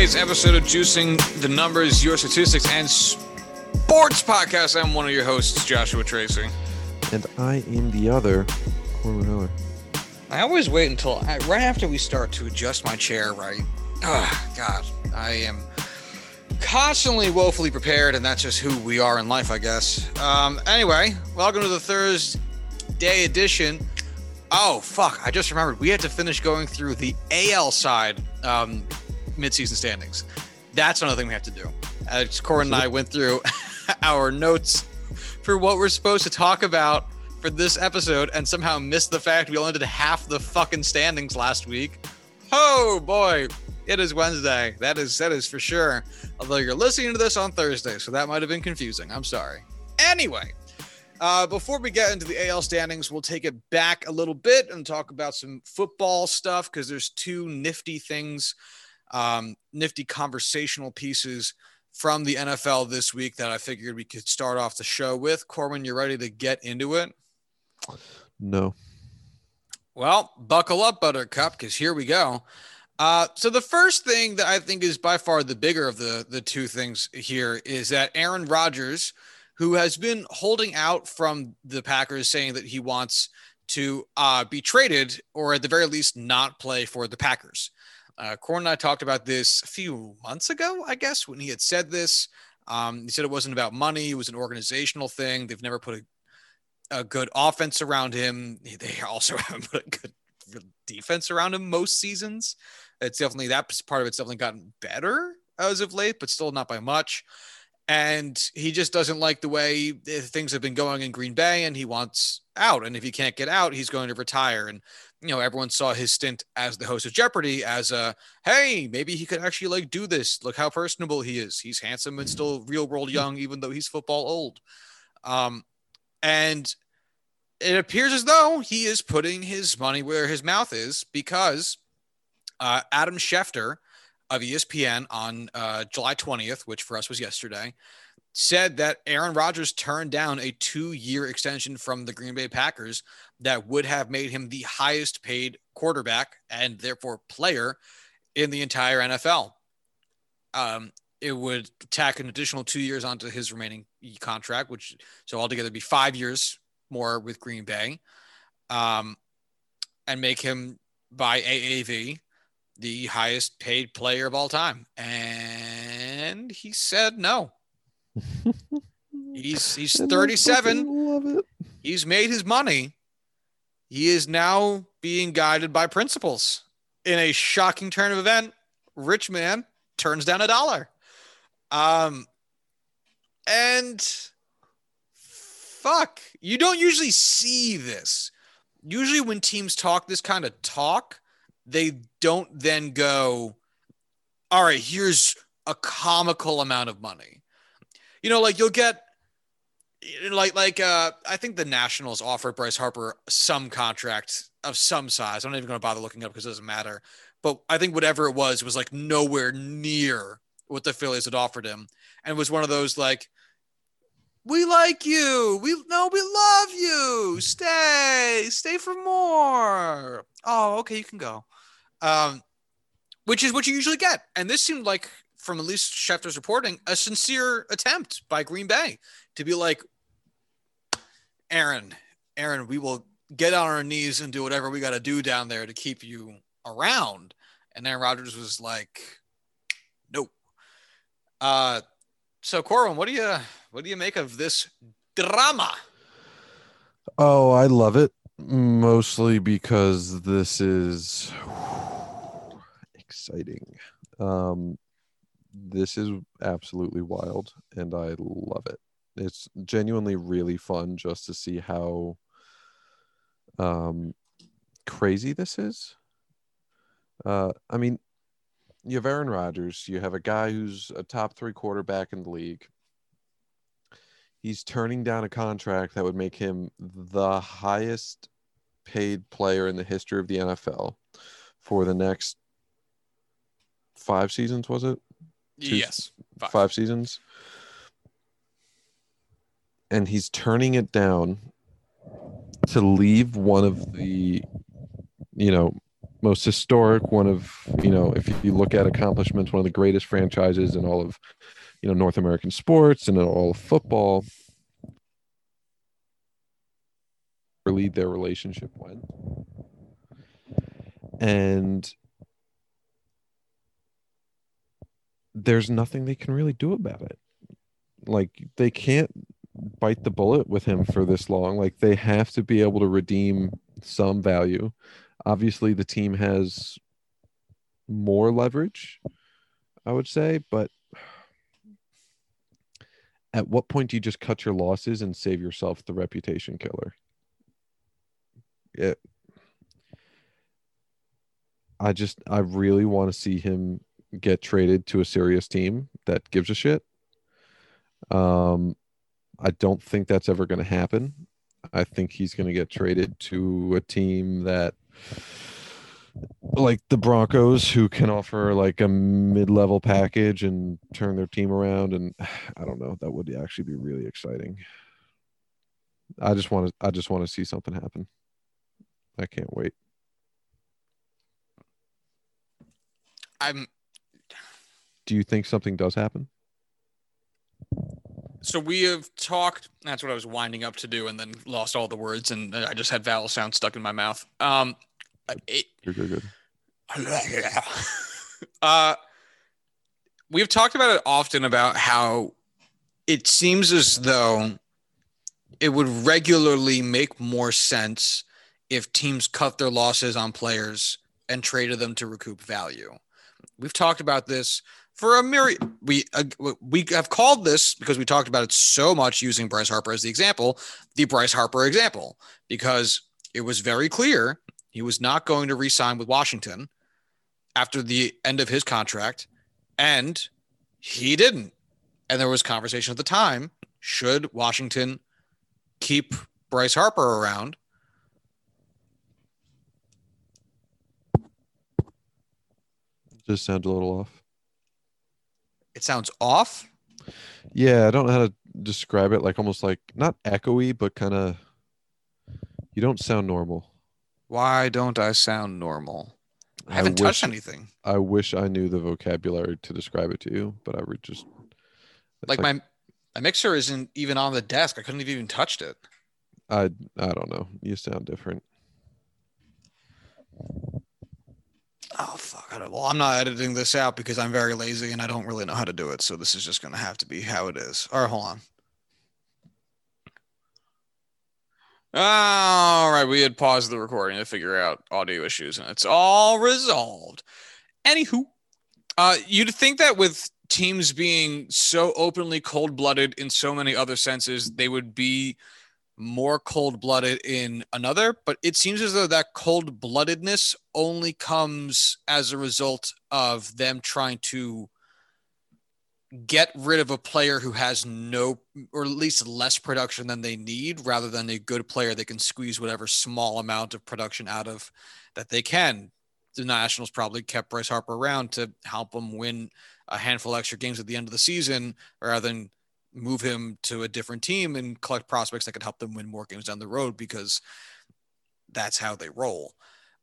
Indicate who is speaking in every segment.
Speaker 1: Hello, welcome to today's episode of Juicing the Numbers, Your Statistics and Sports Podcast. I'm one of your hosts, Joshua Tracy.
Speaker 2: And I am the other, Corwin Miller.
Speaker 1: I always wait until I, right after we start to adjust my chair right. Oh, God, I am constantly woefully prepared, and that's just who we are in life, I guess. Um, anyway, welcome to the Thursday edition. Oh, fuck, I just remembered we had to finish going through the AL side um, midseason standings. That's another thing we have to do. Uh, Corwin and I went through our notes for what we're supposed to talk about for this episode and somehow missed the fact we only did half the fucking standings last week. Oh boy, it is Wednesday. That is that is for sure. Although you're listening to this on Thursday, so that might have been confusing. I'm sorry. Anyway, uh, before we get into the AL standings, we'll take it back a little bit and talk about some football stuff because there's two nifty things, um, nifty conversational pieces from the NFL this week that I figured we could start off the show with. Corwin, you're ready to get into it?
Speaker 2: No.
Speaker 1: Well, buckle up, Buttercup, because here we go. Uh, so the first thing that I think is by far the bigger of the the two things here is that Aaron Rodgers, who has been holding out from the Packers, saying that he wants to uh, be traded or at the very least not play for the Packers. Uh, Corwin and I talked about this a few months ago, I guess, when he had said this. Um, he said it wasn't about money; it was an organizational thing. They've never put a, a good offense around him. They also haven't put a good defense around him most seasons. It's definitely that part of it's definitely gotten better as of late, but still not by much. And he just doesn't like the way things have been going in Green Bay, and he wants out. And if he can't get out, he's going to retire. And you know, everyone saw his stint as the host of Jeopardy as a hey, maybe he could actually like do this. Look how personable he is. He's handsome and still real world young, even though he's football old. Um, and it appears as though he is putting his money where his mouth is because uh, Adam Schefter of ESPN on uh, July 20th, which for us was yesterday, said that Aaron Rodgers turned down a two year extension from the Green Bay Packers that would have made him the highest paid quarterback and therefore player in the entire NFL. Um, it would tack an additional two years onto his remaining contract, which so altogether be five years more with Green Bay, um, and make him by AAV the highest paid player of all time. And he said no. he's he's 37. He's made his money. He is now being guided by principles. In a shocking turn of event, rich man turns down a dollar. Um and fuck, you don't usually see this. Usually when teams talk this kind of talk, they don't then go, all right, here's a comical amount of money. You know, like you'll get like like uh I think the Nationals offered Bryce Harper some contract of some size. I'm not even gonna bother looking up because it doesn't matter. But I think whatever it was, was like nowhere near what the Phillies had offered him. And was one of those like, we like you. We no, we love you. Stay, stay for more. Oh, okay, you can go um, which is what you usually get. And this seemed like, from at least Schefter's reporting, a sincere attempt by Green Bay to be like, Aaron, Aaron, we will get on our knees and do whatever we got to do down there to keep you around. And Aaron Rodgers was like, nope. Uh, so Corwin, what do you what do you make of this drama?
Speaker 2: Oh, I love it mostly because this is exciting. Um, this is absolutely wild, and I love it. It's genuinely really fun just to see how um, crazy this is. Uh, I mean, you have Aaron Rodgers, you have a guy who's a top three quarterback in the league. He's turning down a contract that would make him the highest paid player in the history of the NFL for the next five seasons, was it?
Speaker 1: Two, yes,
Speaker 2: five. five seasons. And he's turning it down to leave one of the, you know, most historic, one of you know, if you look at accomplishments, one of the greatest franchises in all of you know North American sports and in all of football. Lead their relationship went, and there's nothing they can really do about it. Like they can't bite the bullet with him for this long. Like they have to be able to redeem some value. Obviously, the team has more leverage, I would say, but at what point do you just cut your losses and save yourself the reputation killer? It, I just, I really want to see him get traded to a serious team that gives a shit. Um, I don't think that's ever going to happen. I think he's going to get traded to a team that, like the Broncos, who can offer like a mid-level package and turn their team around. And I don't know, that would actually be really exciting. I just want to, I just want to see something happen. I can't wait.
Speaker 1: I'm.
Speaker 2: Do you think something does happen?
Speaker 1: So we have talked. That's what I was winding up to do, and then lost all the words, and I just had vowel sound stuck in my mouth. Um, it,
Speaker 2: good. good.
Speaker 1: uh, we have talked about it often about how it seems as though it would regularly make more sense if teams cut their losses on players and traded them to recoup value. We've talked about this for a myriad. We uh, we have called this because we talked about it so much using Bryce Harper as the example, the Bryce Harper example, because it was very clear he was not going to re-sign with Washington after the end of his contract, and he didn't. And there was conversation at the time: should Washington keep Bryce Harper around?
Speaker 2: Just sound a little off.
Speaker 1: It sounds off.
Speaker 2: Yeah, I don't know how to describe it. Like almost like not echoey, but kind of. You don't sound normal.
Speaker 1: Why don't I sound normal? I haven't
Speaker 2: I
Speaker 1: touched anything.
Speaker 2: I wish I knew the vocabulary to describe it to you, but I would just it's
Speaker 1: Like, my my mixer isn't even on the desk. I couldn't have even touched it.
Speaker 2: I I don't know. You sound different.
Speaker 1: Oh fuck! I don't, well, I'm not editing this out because I'm very lazy and I don't really know how to do it. So this is just gonna have to be how it is. All right, hold on. All right, we had paused the recording to figure out audio issues, and it's all resolved. Anywho, uh, you'd think that with teams being so openly cold-blooded in so many other senses, they would be more cold-blooded in another, but it seems as though that cold-bloodedness only comes as a result of them trying to get rid of a player who has no or at least less production than they need rather than a good player they can squeeze whatever small amount of production out of that they can. The nationals probably kept bryce harper around to help them win a handful extra games at the end of the season rather than move him to a different team and collect prospects that could help them win more games down the road because that's how they roll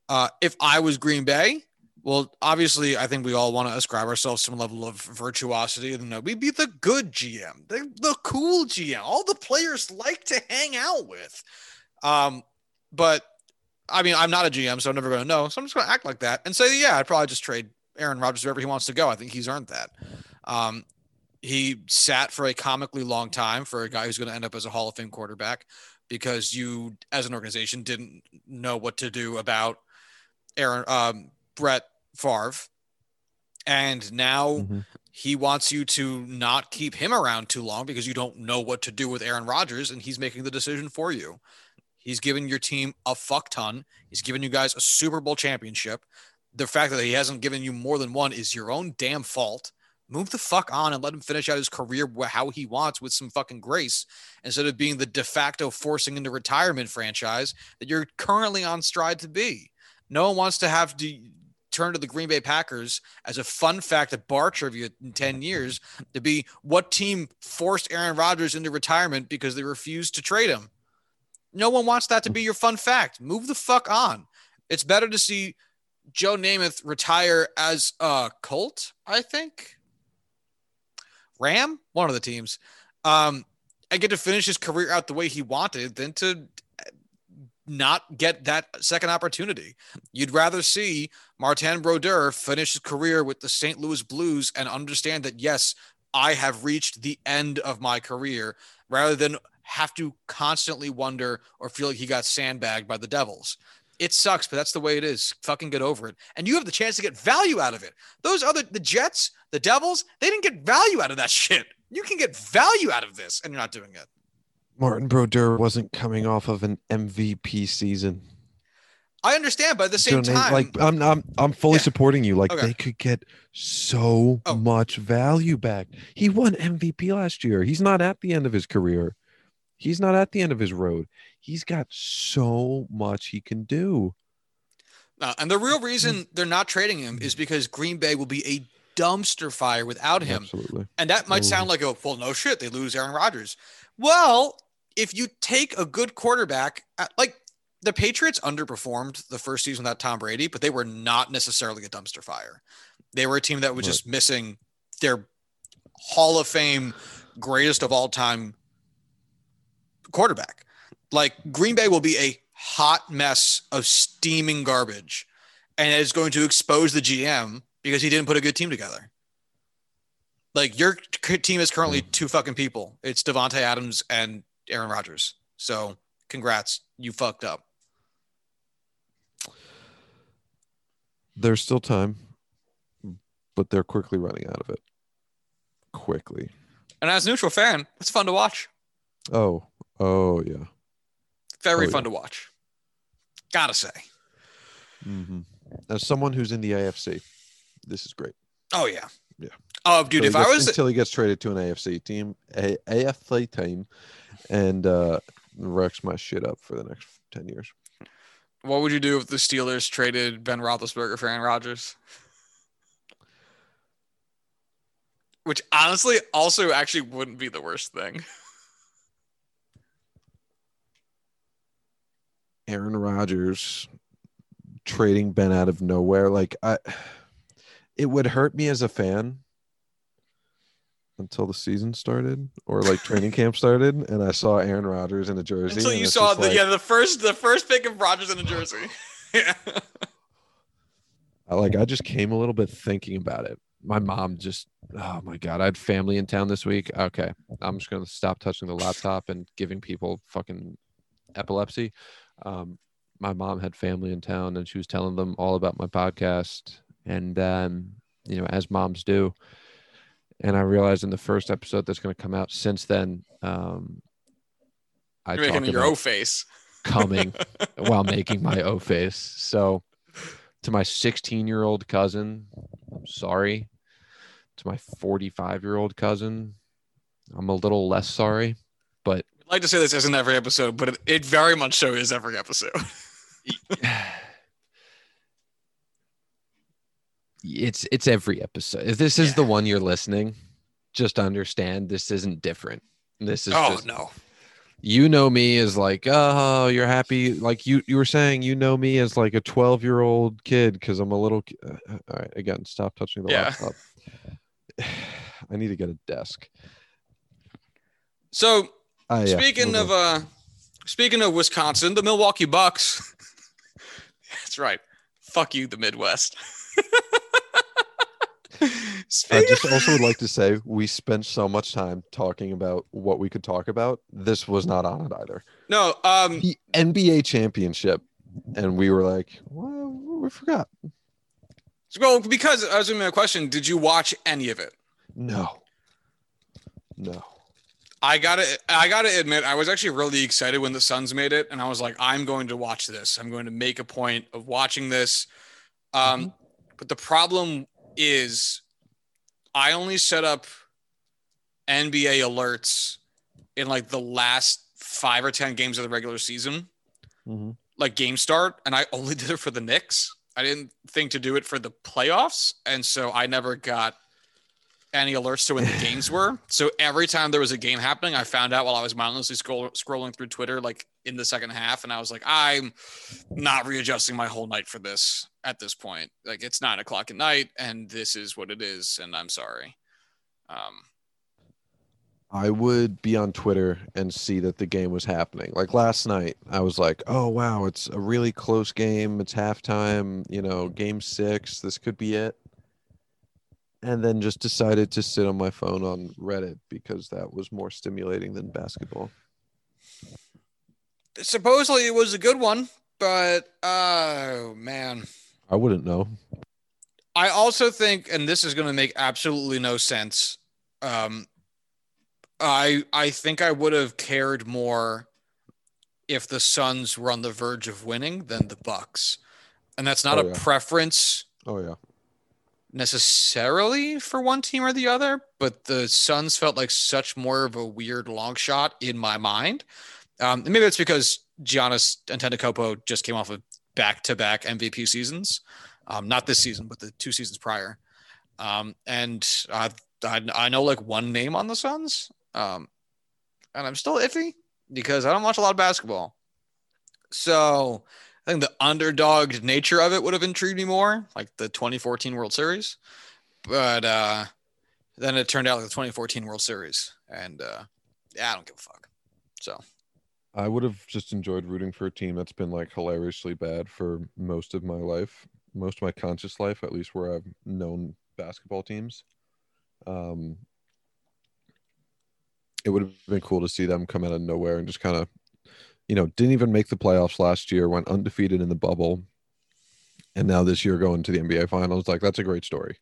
Speaker 1: uh, if i was green bay well, obviously, I think we all want to ascribe ourselves some level of virtuosity. And we'd be the good GM, the, the cool GM, all the players like to hang out with. Um, but I mean, I'm not a GM, so I'm never going to know. So I'm just going to act like that and say, yeah, I'd probably just trade Aaron Rodgers wherever he wants to go. I think he's earned that. Um, he sat for a comically long time for a guy who's going to end up as a Hall of Fame quarterback because you, as an organization, didn't know what to do about Aaron um, Brett Favre. And now
Speaker 2: Mhm.
Speaker 1: he wants you to not keep him around too long because you don't know what to do with Aaron Rodgers and he's making the decision for you. He's given your team a fuck ton. He's given you guys a Super Bowl championship. The fact that he hasn't given you more than one is your own damn fault. Move the fuck on and let him finish out his career how he wants with some fucking grace instead of being the de facto forcing into retirement franchise that you're currently on stride to be. No one wants to have to turn to the Green Bay Packers as a fun fact at bar trivia in 10 years to be what team forced Aaron Rodgers into retirement because they refused to trade him. No one wants that to be your fun fact. Move the fuck on. It's better to see Joe Namath retire as a Colt, I think. Ram, one of the teams. Um, and get to finish his career out the way he wanted than to not get that second opportunity. You'd rather see Martin Brodeur finish his career with the St. Louis Blues and understand that, yes, I have reached the end of my career rather than have to constantly wonder or feel like he got sandbagged by the Devils. It sucks, but that's the way it is. Fucking get over it. And you have the chance to get value out of it. Those other, the Jets, the Devils, they didn't get value out of that shit. You can get value out of this, and you're not doing it.
Speaker 2: Martin Brodeur wasn't coming off of an MVP season.
Speaker 1: I understand, but at the same time,
Speaker 2: like I'm, I'm, I'm fully
Speaker 1: Yeah.
Speaker 2: supporting you. Like
Speaker 1: Okay.
Speaker 2: they could get so
Speaker 1: Oh.
Speaker 2: much value back. He won MVP last year. He's not at the end of his career. He's not at the end of his road. He's got so much he can do.
Speaker 1: No, and the real reason they're not trading him is because Green Bay will be a dumpster fire without him.
Speaker 2: Absolutely.
Speaker 1: And that might sound like a well, no shit, they lose Aaron Rodgers. Well, if you take a good quarterback, uh, like the Patriots underperformed the first season without Tom Brady, but they were not necessarily a dumpster fire. They were a team that was
Speaker 2: Right.
Speaker 1: just missing their Hall of Fame greatest of all time quarterback. Like Green Bay will be a hot mess of steaming garbage and is going to expose the GM because he didn't put a good team together. Like your team is currently hmm. two fucking people. It's Davante Adams and Aaron Rodgers. So congrats, you fucked up.
Speaker 2: There's still time, but they're quickly running out of it. Quickly.
Speaker 1: And as a neutral fan, it's fun to watch.
Speaker 2: Oh, oh yeah.
Speaker 1: Very
Speaker 2: Oh,
Speaker 1: fun
Speaker 2: yeah.
Speaker 1: to watch. Gotta say.
Speaker 2: Mm-hmm. As someone who's in the AFC, this is great.
Speaker 1: Oh yeah.
Speaker 2: Yeah.
Speaker 1: Oh, dude, if
Speaker 2: Until he
Speaker 1: I
Speaker 2: gets-
Speaker 1: was
Speaker 2: until he gets traded to an AFC team, a AFC team, and uh, wrecks my shit up for the next ten years.
Speaker 1: what would you do if the Steelers traded Ben Roethlisberger for Aaron Rodgers? Which honestly also actually wouldn't be the worst thing.
Speaker 2: Aaron Rodgers trading Ben out of nowhere, like I, it would hurt me as a fan until the season started or like training camp started, and I saw Aaron Rodgers in a jersey.
Speaker 1: Until you saw the
Speaker 2: like-
Speaker 1: yeah the first the first pick of Rodgers in a jersey. yeah.
Speaker 2: I like I just came a little bit thinking about it. My mom just oh my god, I had family in town this week. Okay. I'm just gonna stop touching the laptop and giving people fucking epilepsy. Um my mom had family in town and she was telling them all about my podcast and um, you know, as moms do. And I realized in the first episode that's gonna come out since then, um I
Speaker 1: You're making your O face.
Speaker 2: coming while making my O face. So to my 16 year old cousin, I'm sorry. To my 45 year old cousin, I'm a little less sorry. But
Speaker 1: I'd like to say this isn't every episode, but it, it very much so is every episode.
Speaker 2: it's it's every episode. If this is
Speaker 1: Yeah.
Speaker 2: the one you're listening, just understand this isn't different. This is
Speaker 1: oh
Speaker 2: just
Speaker 1: no.
Speaker 2: you know me as like oh you're happy like you you were saying you know me as like a 12 year old kid because i'm a little uh, uh, all right again stop touching the
Speaker 1: Yeah.
Speaker 2: laptop i need to get a desk
Speaker 1: So
Speaker 2: Ah, yeah,
Speaker 1: speaking
Speaker 2: move
Speaker 1: of uh speaking of Wisconsin, the Milwaukee Bucks. That's right. Fuck you, the Midwest.
Speaker 2: i just also would like to say we spent so much time talking about what we could talk about this was not on it either
Speaker 1: no, um,
Speaker 2: the nba championship and we were like well we forgot
Speaker 1: well, because I was asking a question, did you watch any of it?
Speaker 2: no no
Speaker 1: I gotta I gotta admit, I was actually really excited when the Suns made it, and I was like, I'm going to watch this. I'm going to make a point of watching this. Um, but the problem is I only set up NBA alerts in like the last five or ten games of the regular season,
Speaker 2: Mhm.
Speaker 1: like game start, and I only did it for the Knicks. I didn't think to do it for the playoffs, and so I never got any alerts to when the games were. So every time there was a game happening, I found out while I was mindlessly scroll- scrolling through Twitter, like in the second half, and I was like, I'm not readjusting my whole night for this at this point. Like it's nine o'clock at night, and this is what it is, and I'm sorry. Um,
Speaker 2: I would be on Twitter and see that the game was happening. Like last night, I was like, "Oh wow, it's a really close game. It's halftime. You know, game six. This could be it." And then just decided to sit on my phone on Reddit because that was more stimulating than basketball.
Speaker 1: supposedly it was a good one, but oh man.
Speaker 2: I wouldn't know.
Speaker 1: I also think, and this is going to make absolutely no sense. Um, I I think I would have cared more if the Suns were on the verge of winning than the Bucks, and that's not
Speaker 2: Oh,
Speaker 1: a
Speaker 2: yeah.
Speaker 1: preference
Speaker 2: Oh yeah.
Speaker 1: Necessarily for one team or the other, but the Suns felt like such more of a weird long shot in my mind. Um, maybe it's because Giannis Antetokounmpo just came off of back-to-back MVP seasons, um, not this season, but the two seasons prior. Um, and I, I I know like one name on the Suns, um, and I'm still iffy because I don't watch a lot of basketball. So I think the underdog nature of it would have intrigued me more, like the 2014 World Series. But uh, then it turned out like the 2014 World Series, and uh, yeah, I don't give a fuck. So
Speaker 2: I would have just enjoyed rooting for a team that's been like hilariously bad for most of my life, most of my conscious life, at least where I've known basketball teams. Um, it would have been cool to see them come out of nowhere and just kind of, you know, didn't even make the playoffs last year, went undefeated in the bubble, and now this year going to the NBA Finals. Like that's a great story.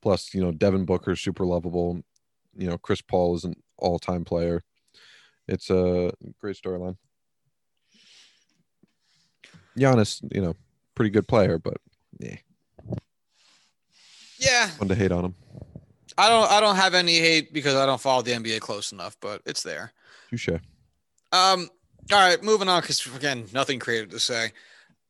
Speaker 2: Plus, you know, Devin Booker's super lovable. You know, Chris Paul is an all-time player. It's a great storyline. Giannis, you know, pretty good player, but yeah,
Speaker 1: yeah,
Speaker 2: fun to hate on him.
Speaker 1: I don't I don't have any hate because I don't follow the NBA close enough, but it's there.
Speaker 2: Touche.
Speaker 1: Um, all right, moving on because again, nothing creative to say.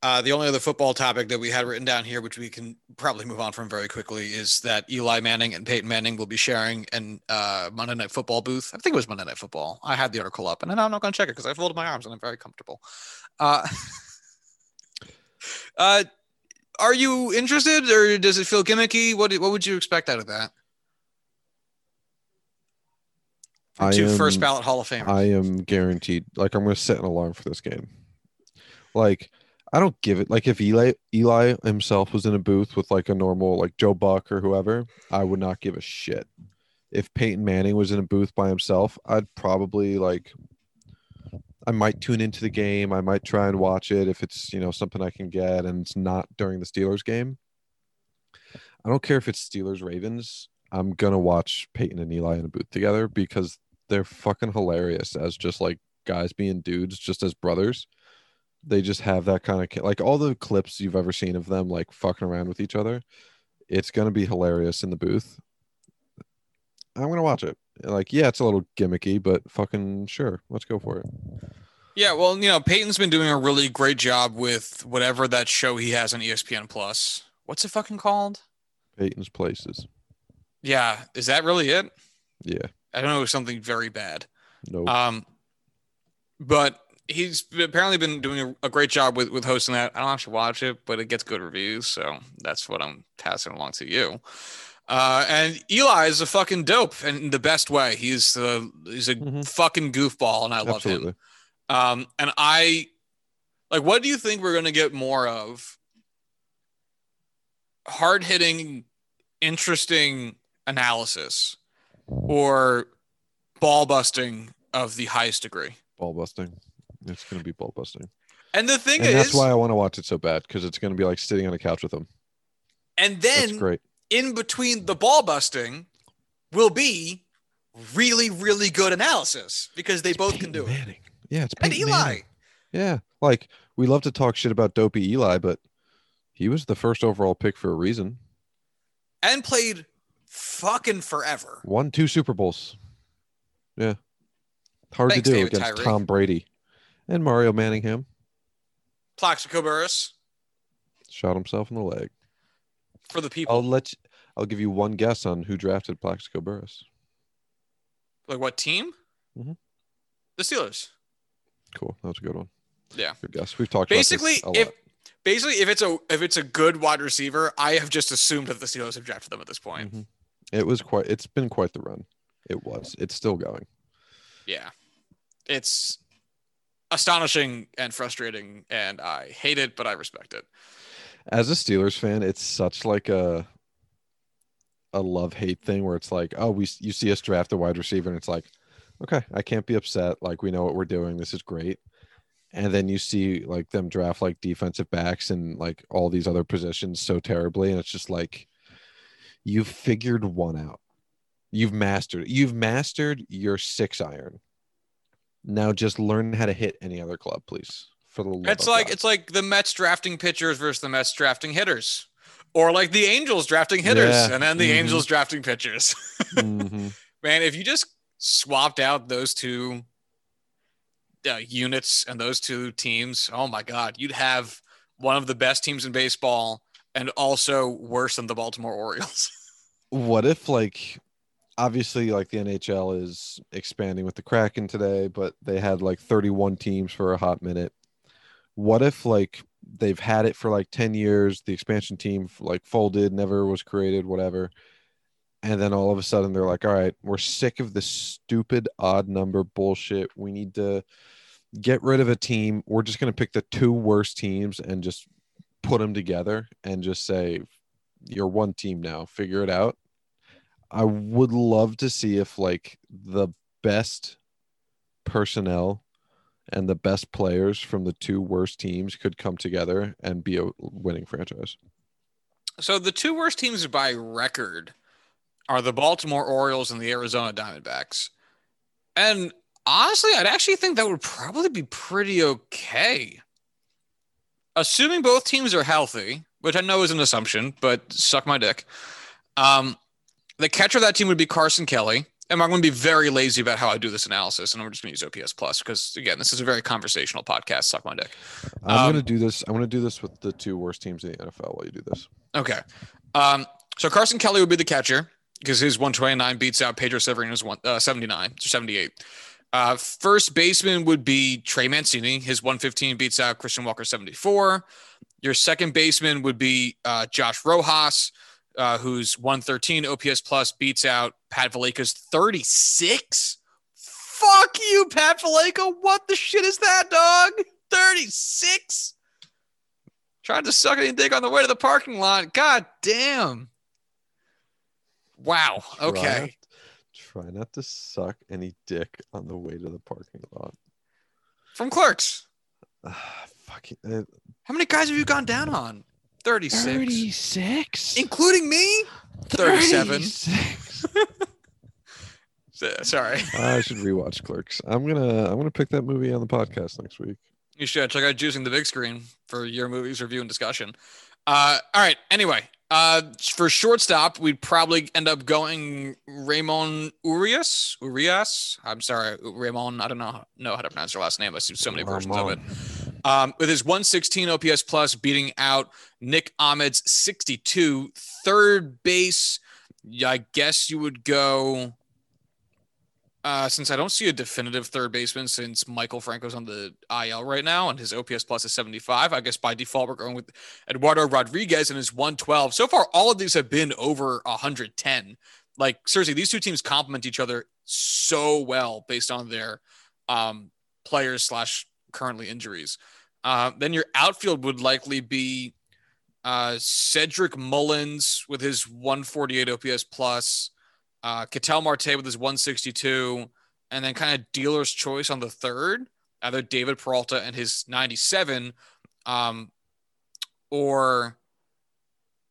Speaker 1: Uh, the only other football topic that we had written down here, which we can probably move on from very quickly, is that Eli Manning and Peyton Manning will be sharing an uh, Monday Night Football booth. I think it was Monday Night Football. I had the article up, and I'm not going to check it because I folded my arms and I'm very comfortable. Uh, uh, are you interested, or does it feel gimmicky? What what would you expect out of that? From
Speaker 2: I
Speaker 1: two first
Speaker 2: am-
Speaker 1: ballot Hall of Famers.
Speaker 2: I am guaranteed. Like I'm going to set an alarm for this game. Like I don't give it. Like if Eli Eli himself was in a booth with like a normal like Joe Buck or whoever, I would not give a shit. If Peyton Manning was in a booth by himself, I'd probably like. I might tune into the game. I might try and watch it if it's you know something I can get, and it's not during the Steelers game. I don't care if it's Steelers Ravens. I'm gonna watch Peyton and Eli in a booth together because they're fucking hilarious as just like guys being dudes, just as brothers. They just have that kind of like all the clips you've ever seen of them like fucking around with each other. It's gonna be hilarious in the booth. I'm gonna watch it. Like, yeah, it's a little gimmicky, but fucking sure, let's go for it.
Speaker 1: Yeah, well, you know, Peyton's been doing a really great job with whatever that show he has on ESPN Plus. What's it fucking called?
Speaker 2: Peyton's places.
Speaker 1: Yeah, is that really it?
Speaker 2: Yeah,
Speaker 1: I don't know, it was something very bad.
Speaker 2: no,
Speaker 1: Um, but he's apparently been doing a, a great job with with hosting that. I don't actually watch it, but it gets good reviews, so that's what I'm passing along to you. Uh, and Eli is a fucking dope, and in the best way. He's uh, he's a
Speaker 2: Mhm.
Speaker 1: fucking goofball, and I love him. Um, and I like, what do you think we're going to get more of? Hard hitting, interesting analysis or ball busting of the highest degree.
Speaker 2: Ball busting. It's gonna be ball busting,
Speaker 1: And the thing
Speaker 2: and
Speaker 1: is,
Speaker 2: that's why I want to watch it so bad because it's gonna be like sitting on a couch with them.
Speaker 1: and
Speaker 2: That's
Speaker 1: then
Speaker 2: great.
Speaker 1: in between the ball busting will be really, really good analysis because they both can
Speaker 2: Peyton
Speaker 1: do it.
Speaker 2: Yeah, it's
Speaker 1: And Eli.
Speaker 2: Manning. Yeah, like we love to talk shit about dopey Eli, but he was the first overall pick for a reason.
Speaker 1: and played fucking forever.
Speaker 2: Won two Super Bowls. Yeah, hard
Speaker 1: Thanks,
Speaker 2: to do
Speaker 1: David
Speaker 2: against. Tom Brady and Mario Manningham.
Speaker 1: Plaxico Burress
Speaker 2: Shot himself in the leg.
Speaker 1: for the people.
Speaker 2: I'll let. You, I'll give you one guess on who drafted Plaxico Burress.
Speaker 1: like what team?
Speaker 2: Mm-hmm.
Speaker 1: The Steelers.
Speaker 2: Cool. That was a good one.
Speaker 1: Yeah.
Speaker 2: Good guess. We've talked
Speaker 1: Basically,
Speaker 2: about this a
Speaker 1: if
Speaker 2: lot.
Speaker 1: basically if it's a if it's a good wide receiver, I have just assumed that the Steelers have drafted them at this point.
Speaker 2: Mhm. It was quite. It's been quite the run. It was. It's still going.
Speaker 1: Yeah. It's astonishing and frustrating and I hate it, but I respect it.
Speaker 2: As a Steelers fan, it's such like a a love hate thing where it's like, oh, we you see us draft a wide receiver, and it's like, okay, I can't be upset. Like we know what we're doing. This is great. And then you see like them draft like defensive backs and like all these other positions so terribly, and it's just like you've figured one out. You've mastered. You've mastered your six iron. Now just learn how to hit any other club, please. For the love
Speaker 1: It's like
Speaker 2: God.
Speaker 1: it's like the Mets drafting pitchers versus the Mets drafting hitters. Or like the Angels drafting hitters
Speaker 2: Yeah.
Speaker 1: and then the
Speaker 2: Mhm.
Speaker 1: Angels drafting pitchers.
Speaker 2: Mhm.
Speaker 1: Man, if you just swapped out those two uh, units and those two teams, oh my God, you'd have one of the best teams in baseball and also worse than the Baltimore Orioles.
Speaker 2: what if like obviously like the NHL is expanding with the Kraken today, but they had like 31 teams for a hot minute. What if like they've had it for like 10 years, the expansion team like folded, never was created, whatever. And then all of a sudden they're like, all right, we're sick of this stupid odd number bullshit. We need to get rid of a team. We're just going to pick the two worst teams and just put them together and just say, you're one team now, figure it out. I would love to see if like the best personnel and the best players from the two worst teams could come together and be a winning franchise.
Speaker 1: so the two worst teams by record are the Baltimore Orioles and the Arizona Diamondbacks. And honestly, I'd actually think that would probably be pretty okay. Assuming both teams are healthy, which I know is an assumption, but suck my dick. Um, the catcher of that team would be Carson Kelly. And I'm going to be very lazy about how I do this analysis, and I'm just going to use OPS plus because again, this is a very conversational podcast. Suck my dick.
Speaker 2: I'm
Speaker 1: Um,
Speaker 2: gonna do this. I'm gonna do this with the two worst teams in the NFL while you do this.
Speaker 1: Okay. Um, so Carson Kelly would be the catcher because his 129 beats out Pedro Severino's one, uh, 79 to 78. Uh, first baseman would be Trey Mancini. His 115 beats out Christian Walker 74. Your second baseman would be uh, Josh Rojas, uh, whose 113 OPS plus beats out Pat Valaika's 36. Fuck you, Pat Valaika. What the shit is that, dog? 36? Tried to suck any dick on the way to the parking lot. God damn. Wow. Okay.
Speaker 2: not- Try not to suck any dick on the way to the parking lot.
Speaker 1: From clerks.
Speaker 2: Ah, fucking uh,
Speaker 1: How many guys have you gone down on? 36.
Speaker 2: 36.
Speaker 1: Including me? 37.
Speaker 2: 36.
Speaker 1: Sorry.
Speaker 2: I should rewatch Clerks. I'm gonna I'm gonna pick that movie on the podcast next week.
Speaker 1: You should check out Juicing the Big Screen for your movies review and discussion. Uh, all right. Anyway, uh, for shortstop, we'd probably end up going Ramon Urias. Urias. I'm sorry, Ramon. I don't know know how to pronounce your last name. I see so many versions of it. Um, with his 116 OPS plus, beating out Nick Ahmed's 62. Third base, I guess you would go. Uh, since I don't see a definitive third baseman, since Maikel Franco's on the IL right now and his OPS plus is 75, I guess by default we're going with Eduardo Rodriguez and his 112. So far, all of these have been over 110. Like seriously, these two teams complement each other so well based on their um, players slash currently injuries. Uh, then your outfield would likely be uh, Cedric Mullins with his 148 OPS plus, uh, Ketel Marte with his 162, and then kind of dealer's choice on the third, either David Peralta and his 97, um, or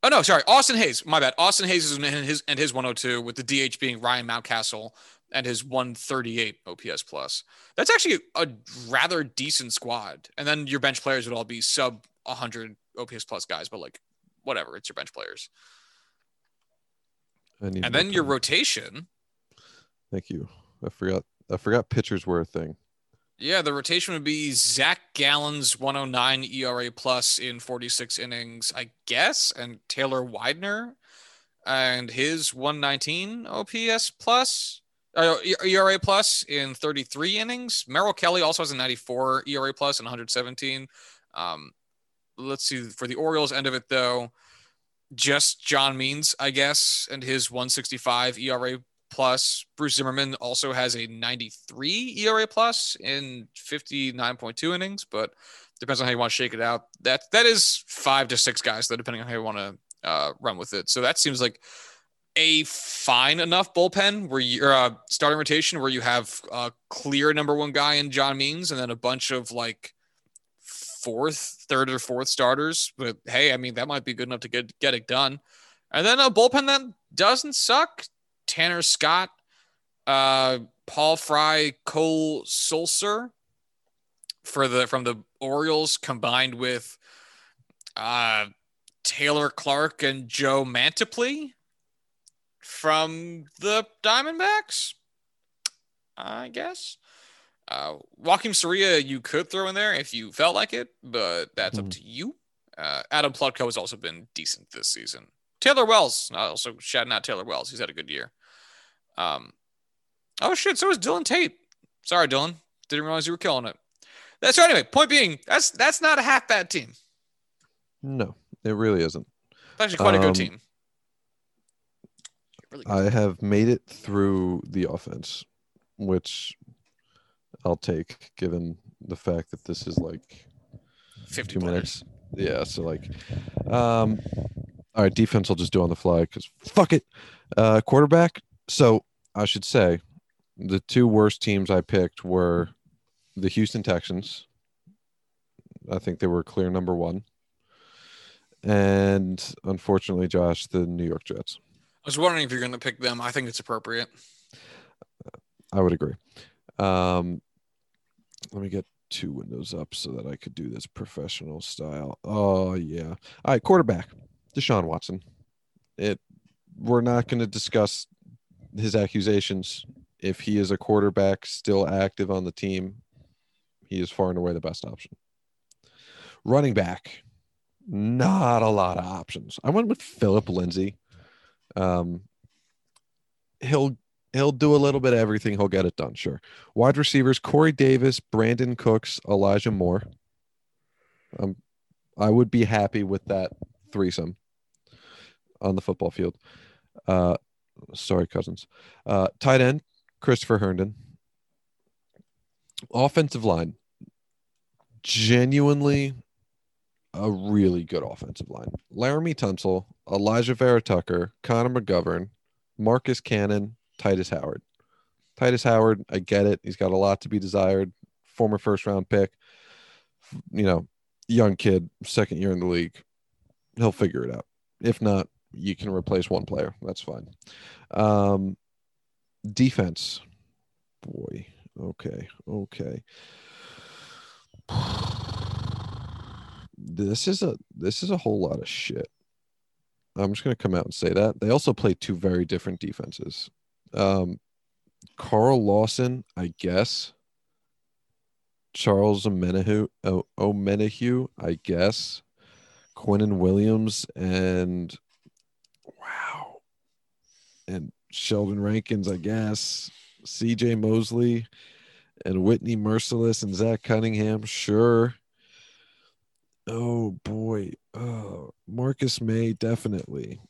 Speaker 1: oh no, sorry, Austin Hays. My bad. Austin Hays is in his and his 102 with the DH being Ryan Mountcastle and his 138 OPS plus. That's actually a rather decent squad. And then your bench players would all be sub 100 OPS plus guys, but like whatever, it's your bench players. And then your
Speaker 2: time.
Speaker 1: rotation,
Speaker 2: Thank you. I forgot I forgot pitchers were a thing.
Speaker 1: yeah, the rotation would be Zach Gallen's 109 ERA plus in 46 innings, I guess, and Taylor Widener and his 119 OPS plus. uh, ERA plus in 33 innings. Merrill Kelly also has a 94 ERA plus and 117. Um, let's see for the Orioles end of it though, just John Means, I guess, and his 165 ERA plus. Bruce Zimmermann also has a 93 ERA plus in 59.2 innings, but depends on how you want to shake it out. That that is five to six guys, though, depending on how you want to uh, run with it. So that seems like a fine enough bullpen where you're uh, starting rotation where you have a clear number one guy in John Means and then a bunch of like fourth, third or fourth starters. But hey, I mean that might be good enough to get get it done. And then a bullpen that doesn't suck. Tanner Scott, uh, Paul Fry, Cole Sulser for the from the Orioles combined with uh, Taylor Clarke and Joe Mantiply from the Diamondbacks, I guess. Uh, Joakim Soria, you could throw in there if you felt like it, but that's mm. up hmm. to you. Uh, Adam Plutko has also been decent this season. Taylor Wells, also shouting out Taylor Wells. He's had a good year. Um, oh shit, so is Dylan Tate. Sorry, Dylan. Didn't realize you were killing it. That's right. Anyway, point being, that's that's not a half bad team.
Speaker 2: No, it really isn't.
Speaker 1: It's actually quite um, a good um, team.
Speaker 2: Really I have made it through the offense, which I'll take given the fact that this is like
Speaker 1: 50 minutes.
Speaker 2: Yeah, so like um all right, defense I'll just do on the fly because fuck it. Uh quarterback. So I should say the two worst teams I picked were the Houston Texans. I think they were clear number one. And unfortunately, Josh, the New York Jets.
Speaker 1: I was wondering if you're going to pick them. I think it's appropriate.
Speaker 2: I would agree. Um, let me get two windows up so that I could do this professional style. Oh yeah. All right, quarterback, Deshaun Watson. It. We're not going to discuss his accusations. If he is a quarterback still active on the team, he is far and away the best option. Running back, not a lot of options. I went with Phillip Lindsay. Um, he'll he'll do a little bit of everything. He'll get it done. Sure. Wide receivers: Corey Davis, Brandin Cooks, Elijah Moore. Um, I would be happy with that threesome on the football field. Uh, sorry, cousins. Uh, tight end: Christopher Herndon. Offensive line: genuinely a really good offensive line. Laremy Tunsil, Alijah Vera-Tucker, Connor McGovern, Marcus Cannon, Tytus Howard. Tytus Howard, I get it. He's got a lot to be desired. Former first round pick, you know, young kid, second year in the league. He'll figure it out. If not, you can replace one player. That's fine. Um, defense. Boy. Okay. Okay this is a this is a whole lot of shit. I'm just gonna come out and say that they also play two very different defenses. Um, Carl Lawson, I guess. Charles Omenihu, o- I guess. Quinnen Williams and wow, and Sheldon Rankins, I guess. C.J. Mosley and Whitney Mercilus and Zach Cunningham, sure. Oh boy. Oh, Marcus Maye definitely.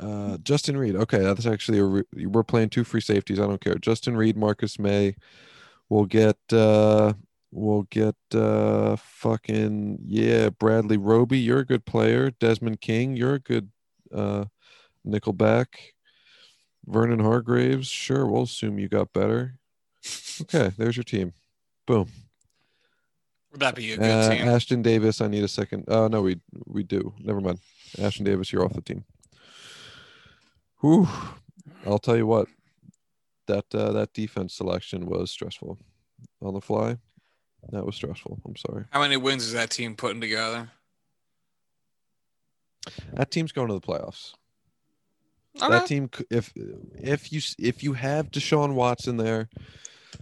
Speaker 2: Uh, Justin Reid. Okay, that's actually a re- we're playing two free safeties. I don't care. Justin Reid, Marcus Maye. We'll get uh we'll get uh fucking yeah, Bradley Roby, you're a good player. Desmond King, you're a good uh nickelback. Vernon Hargreaves, sure, we'll assume you got better. Okay, there's your team. Boom.
Speaker 1: Would that be a good uh, team?
Speaker 2: Ashtyn Davis, I need a second. Oh no, we we do. Never mind. Ashtyn Davis, you're off the team. Whew. I'll tell you what. That uh, that defense selection was stressful. On the fly. That was stressful. I'm sorry.
Speaker 1: How many wins is that team putting together?
Speaker 2: That team's going to the playoffs. Okay. That team, if if you if you have Deshaun Watson there,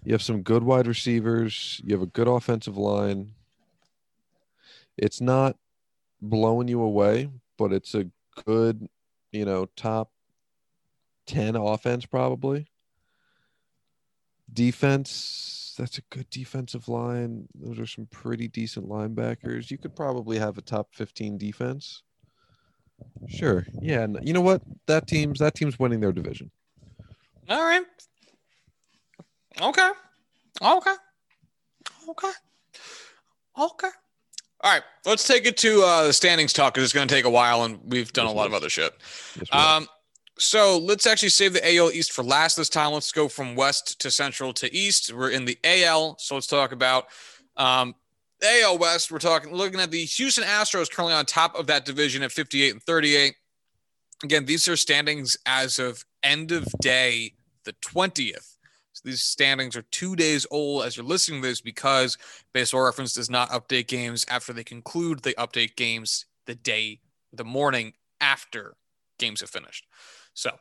Speaker 2: you have some good wide receivers. You have a good offensive line. It's not blowing you away, but it's a good, you know, top 10 offense probably. Defense, that's a good defensive line. Those are some pretty decent linebackers. You could probably have a top 15 defense. Sure. Yeah. and You know what? That team's that team's winning their division.
Speaker 1: All right. Okay. Okay. Okay. Okay. All right. Let's take it to uh, the standings talk because it's going to take a while and we've done a lot of other shit.
Speaker 2: Yes.
Speaker 1: Um, so let's actually save the AL East for last this time. Let's go from West to Central to East. We're in the AL, so let's talk about um, AL West. We're talking looking at the Houston Astros currently on top of that division at 58 and 38. Again, these are standings as of end of day the 20th. So these standings are two days old as you're listening to this because Baseball Reference does not update games after they conclude. They update games the day, the morning after games have finished. So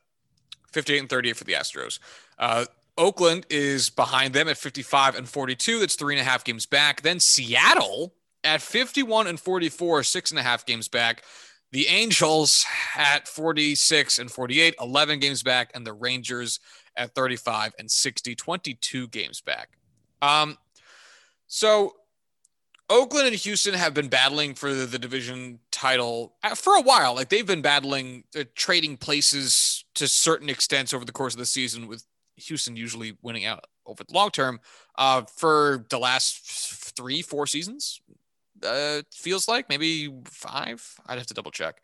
Speaker 1: 58 and 38 for the Astros. Uh, Oakland is behind them at 55 and 42. That's three and a half games back. Then Seattle at 51 and 44, six and a half games back. The Angels at 46 and 48, 11 games back. And the Rangers at 35 and 60, 22 games back. Um, so Oakland and Houston have been battling for the, division title uh, for a while. Like they've been battling, uh, trading places to certain extents over the course of the season, with Houston usually winning out over the long term uh, for the last three, four seasons. Uh, feels like maybe five. I'd have to double check.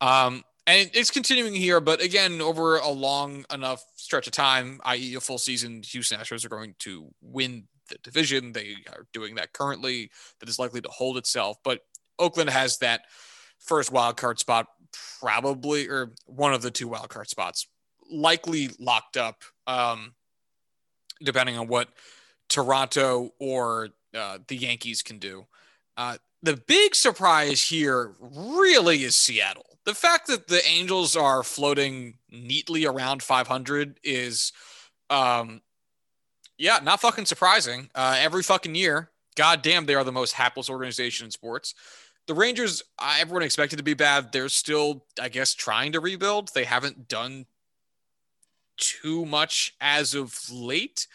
Speaker 1: Um, and it's continuing here, but again, over a long enough stretch of time, i.e., a full season, Houston Astros are going to win the division. They are doing that currently. That is likely to hold itself. But Oakland has that first wild card spot, probably, or one of the two wild card spots, likely locked up, um, depending on what Toronto or uh, the Yankees can do. Uh, the big surprise here really is Seattle. The fact that the Angels are floating neatly around 500 is, um, yeah, not fucking surprising. Uh, every fucking year, goddamn, they are the most hapless organization in sports. The Rangers, uh, everyone expected to be bad. They're still, I guess, trying to rebuild. They haven't done too much as of late.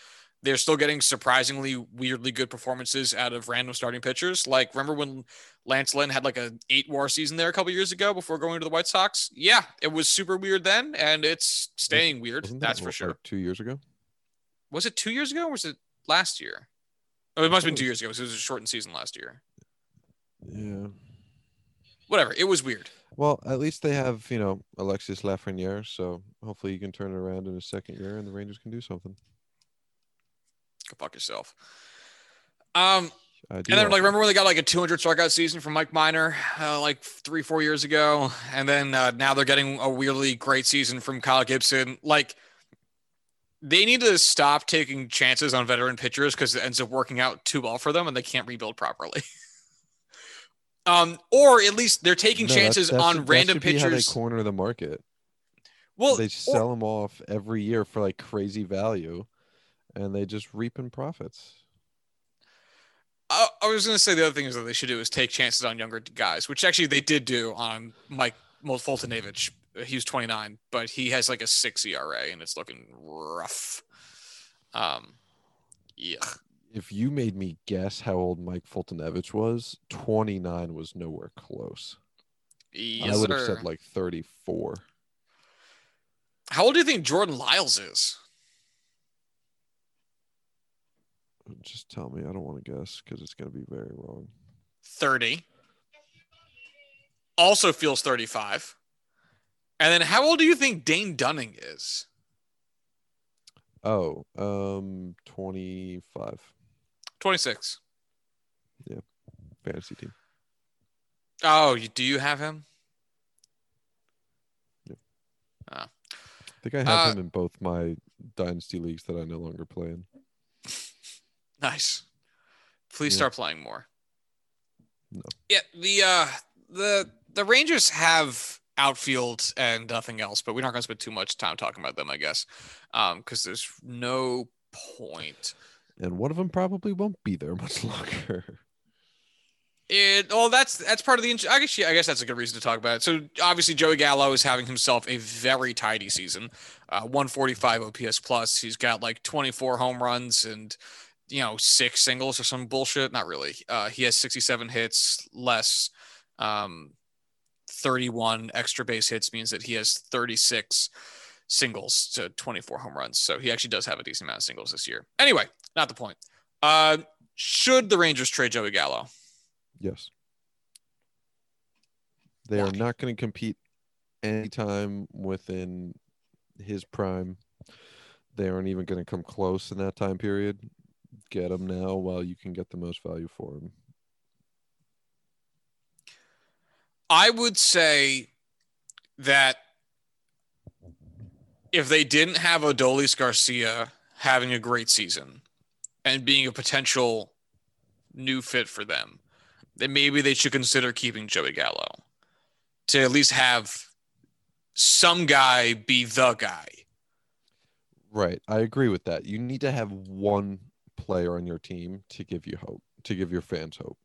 Speaker 1: They're still getting surprisingly weirdly good performances out of random starting pitchers. Like, remember when Lance Lynn had like a eight war season there a couple years ago before going to the White Sox? Yeah, it was super weird then, and it's staying weird.
Speaker 2: That
Speaker 1: That's for sure.
Speaker 2: like two years ago.
Speaker 1: Was it two years ago or was it last year? Oh, it must have been two years ago. 'cause It was a shortened season last year.
Speaker 2: Yeah.
Speaker 1: Whatever. It was weird.
Speaker 2: Well, at least they have, you know, Alexis Lafreniere, so hopefully he can turn it around in his second year and the Rangers can do something.
Speaker 1: Go fuck yourself. Um, and then like remember when they got like a 200 strikeout season from Mike Minor uh, like three four years ago, and then uh, now they're getting a weirdly great season from Kyle Gibson. Like they need to stop taking chances on veteran pitchers because it ends up working out too well for them, and they can't rebuild properly. um, or at least they're taking
Speaker 2: No, that's-
Speaker 1: chances on random
Speaker 2: should be how they
Speaker 1: pitchers.
Speaker 2: corner the market.
Speaker 1: Well,
Speaker 2: they
Speaker 1: or-
Speaker 2: sell them off every year for like crazy value, and they just reap in profits.
Speaker 1: I, I was going to say the other thing is that they should do is take chances on younger guys, which actually they did do on Mike Foltynewicz. He was 29, but he has like a six ERA and it's looking rough. Um, yeah.
Speaker 2: If you made me guess how old Mike Foltynewicz was, 29 was nowhere close.
Speaker 1: Yes,
Speaker 2: I would have
Speaker 1: sir.
Speaker 2: said like 34.
Speaker 1: How old do you think Jordan Lyles is?
Speaker 2: Just tell me. I don't want to guess because it's going to be very wrong.
Speaker 1: 30. Also feels 35. And then how old do you think Dane Dunning is?
Speaker 2: Oh, um, 25
Speaker 1: 26. Yeah.
Speaker 2: fantasy team.
Speaker 1: Oh, you, do you have him? Yeah.
Speaker 2: I think I have
Speaker 1: Uh,
Speaker 2: him in both my dynasty leagues that I no longer play in.
Speaker 1: Nice. Please
Speaker 2: Yeah.
Speaker 1: start playing more.
Speaker 2: No.
Speaker 1: Yeah, the uh the the Rangers have outfield and nothing else, but we're not going to spend too much time talking about them, I guess, um, because there's no point.
Speaker 2: And one of them probably won't be there much longer.
Speaker 1: It well, that's that's part of the. I guess yeah, I guess that's a good reason to talk about it. So obviously, Joey Gallo is having himself a very tidy season, uh, 145 OPS plus. He's got like 24 home runs and you know six singles or some bullshit. Not really. Uh, he has 67 hits less. Um, 31 extra base hits means that he has 36 singles to 24 home runs. So he actually does have a decent amount of singles this year. Anyway, not the point. Uh, should the Rangers trade Joey Gallo?
Speaker 2: Yes. They Why? are not going to compete anytime within his prime. They aren't even going to come close in that time period. Get him now while you can get the most value for him.
Speaker 1: I would say that if they didn't have Adolis Garcia having a great season and being a potential new fit for them, then maybe they should consider keeping Joey Gallo to at least have some guy be the guy.
Speaker 2: Right. I agree with that. You need to have one player on your team to give you hope, to give your fans hope.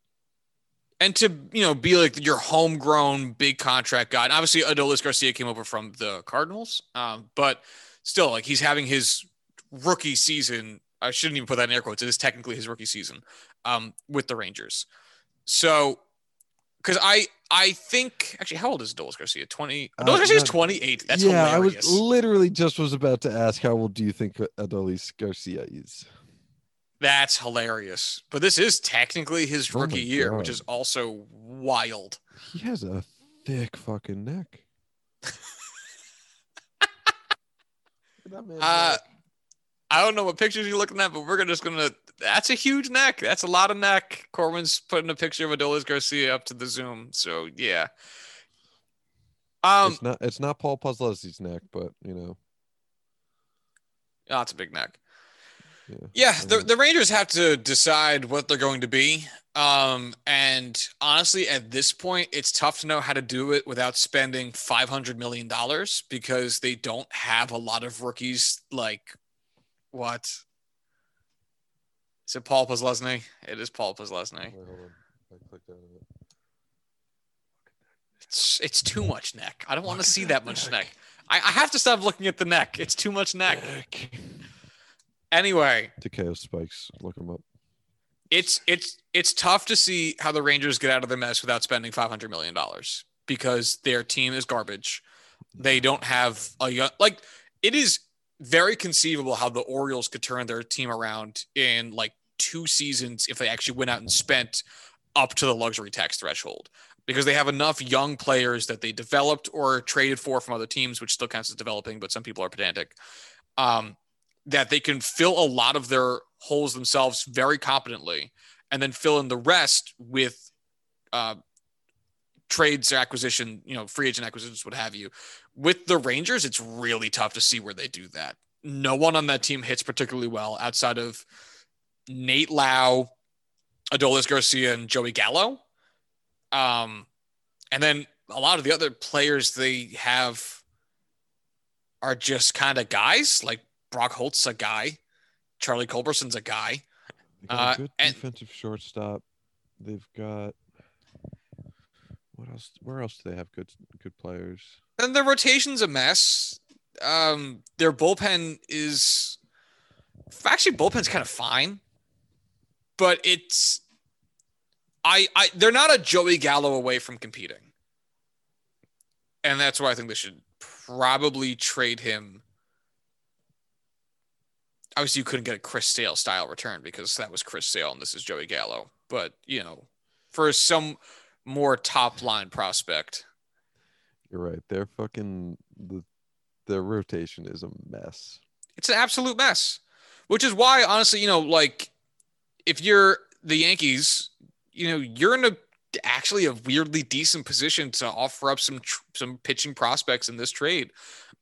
Speaker 1: And to, you know, be like your homegrown big contract guy. And obviously Adolis Garcia came over from the Cardinals. Um, but still, like he's having his rookie season. I shouldn't even put that in air quotes. It is technically his rookie season um, with the Rangers. So, because I I think actually, how old is Adolis Garcia? Twenty. Uh, Adolis uh, Garcia is twenty eight. That's yeah. Hilarious.
Speaker 2: I was literally just was about to ask how old do you think Adolis Garcia is?
Speaker 1: That's hilarious. But this is technically his oh rookie oh year, God. which is also wild.
Speaker 2: He has a thick fucking neck.
Speaker 1: uh, I don't know what pictures you're looking at, but we're just gonna. That's a huge neck. That's a lot of neck. Corwin's putting a picture of Adolis Garcia up to the Zoom. So yeah.
Speaker 2: Um, it's not. It's not Paul Podleski's neck, but you know.
Speaker 1: Oh, it's a big neck. Yeah, yeah the, the Rangers have to decide what they're going to be. Um, and honestly, at this point, it's tough to know how to do it without spending five hundred million dollars because they don't have a lot of rookies like what? Is it Paul Posluszny? It is Paul Posluszny. It's it's too much neck. I don't want to see that much neck. I, I have to stop looking at the neck. It's too much neck. Anyway,
Speaker 2: Takeo spikes. Look them up.
Speaker 1: It's it's it's tough to see how the Rangers get out of the mess without spending five hundred million dollars because their team is garbage. They don't have a young like it is very conceivable how the Orioles could turn their team around in like two seasons if they actually went out and spent up to the luxury tax threshold because they have enough young players that they developed or traded for from other teams, which still counts as developing, but some people are pedantic. Um, that they can fill a lot of their holes themselves very competently, and then fill in the rest with uh, trades or acquisition, you know, free agent acquisitions, what have you. With the Rangers, it's really tough to see where they do that. No one on that team hits particularly well outside of Nate Lowe, Adolis Garcia, and Joey Gallo. Um, and then a lot of the other players they have are just kind of guys. Like Brock Holt's a guy, Charlie Culberson's a guy.
Speaker 2: Uh, good defensive and, shortstop. They've got what else? Where else do they have good good players?
Speaker 1: And their rotation's a mess. Um, their bullpen is actually bullpen's kind of fine, but it's I I they're not a Joey Gallo away from competing, and that's why I think they should probably trade him. Obviously, you couldn't get a Chris Sale style return because that was Chris Sale and this is Joey Gallo. But you know, for some more top line prospect.
Speaker 2: You're right. They're fucking the their rotation is a mess.
Speaker 1: It's an absolute mess. Which is why, honestly, you know, like if you're the Yankees, you know, you're in a actually a weirdly decent position to offer up some some pitching prospects in this trade.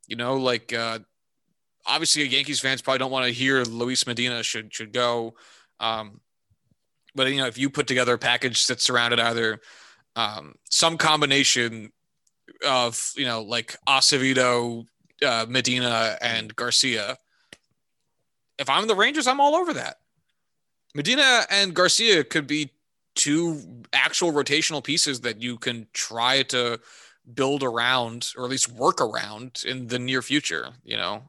Speaker 1: You know, like uh obviously Yankees fans probably don't want to hear Luis Medina should should go. Um, but you know, if you put together a package that's surrounded either um, some combination of you know like Acevedo, uh, Medina, and Garcia. If I'm the Rangers, I'm all over that. Medina and Garcia could be two actual rotational pieces that you can try to build around or at least work around in the near future, you know,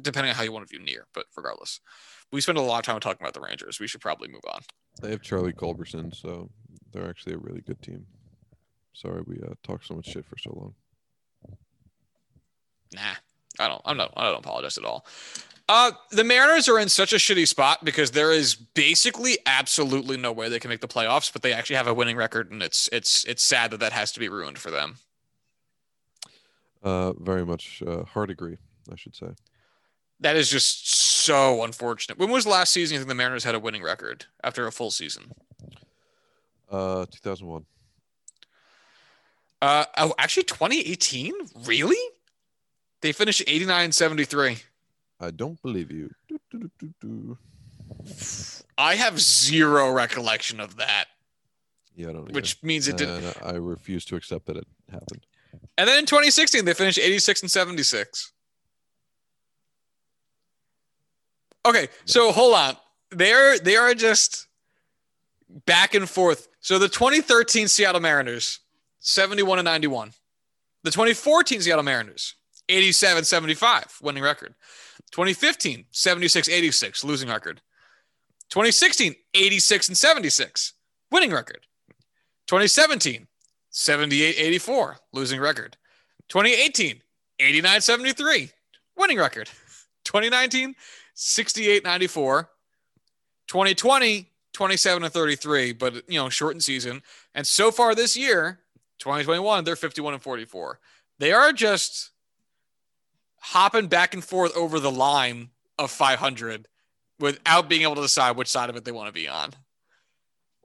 Speaker 1: depending on how you want to view near, but regardless. We spend a lot of time talking about the Rangers. We should probably move on.
Speaker 2: They have Charlie Culberson, so they're actually a really good team. Sorry we uh, talked so much shit for so long.
Speaker 1: Nah, I don't. I'm not. I don't apologize at all. Uh, the Mariners are in such a shitty spot because there is basically absolutely no way they can make the playoffs, but they actually have a winning record, and it's it's it's sad that that has to be ruined for them.
Speaker 2: Uh, very much uh, hard agree, I should say.
Speaker 1: That is just so unfortunate. When was the last season you think the Mariners had a winning record after a full season?
Speaker 2: Uh, 2001.
Speaker 1: Uh, oh, actually, 2018. Really? They finished 89 73.
Speaker 2: I don't believe you. Do, do, do,
Speaker 1: I have zero recollection of that,
Speaker 2: Yeah, I don't.
Speaker 1: which means it didn't.
Speaker 2: And I refuse to accept that it happened.
Speaker 1: And then in 2016, they finished 86 and 76. Okay, so hold on. They're they are just back and forth. So the 2013 Seattle Mariners, 71 and 91. The 2014 Seattle Mariners, 87 75, winning record. 2015, 76 86, losing record. 2016, 86 and 76, winning record. 2017, 78 84, losing record. 2018, 89 73, winning record. 2019, 68 94. 2020, 27 and 33, but you know, shortened season. And so far this year, 2021, they're 51 and 44. They are just hopping back and forth over the line of 500 without being able to decide which side of it they want to be on.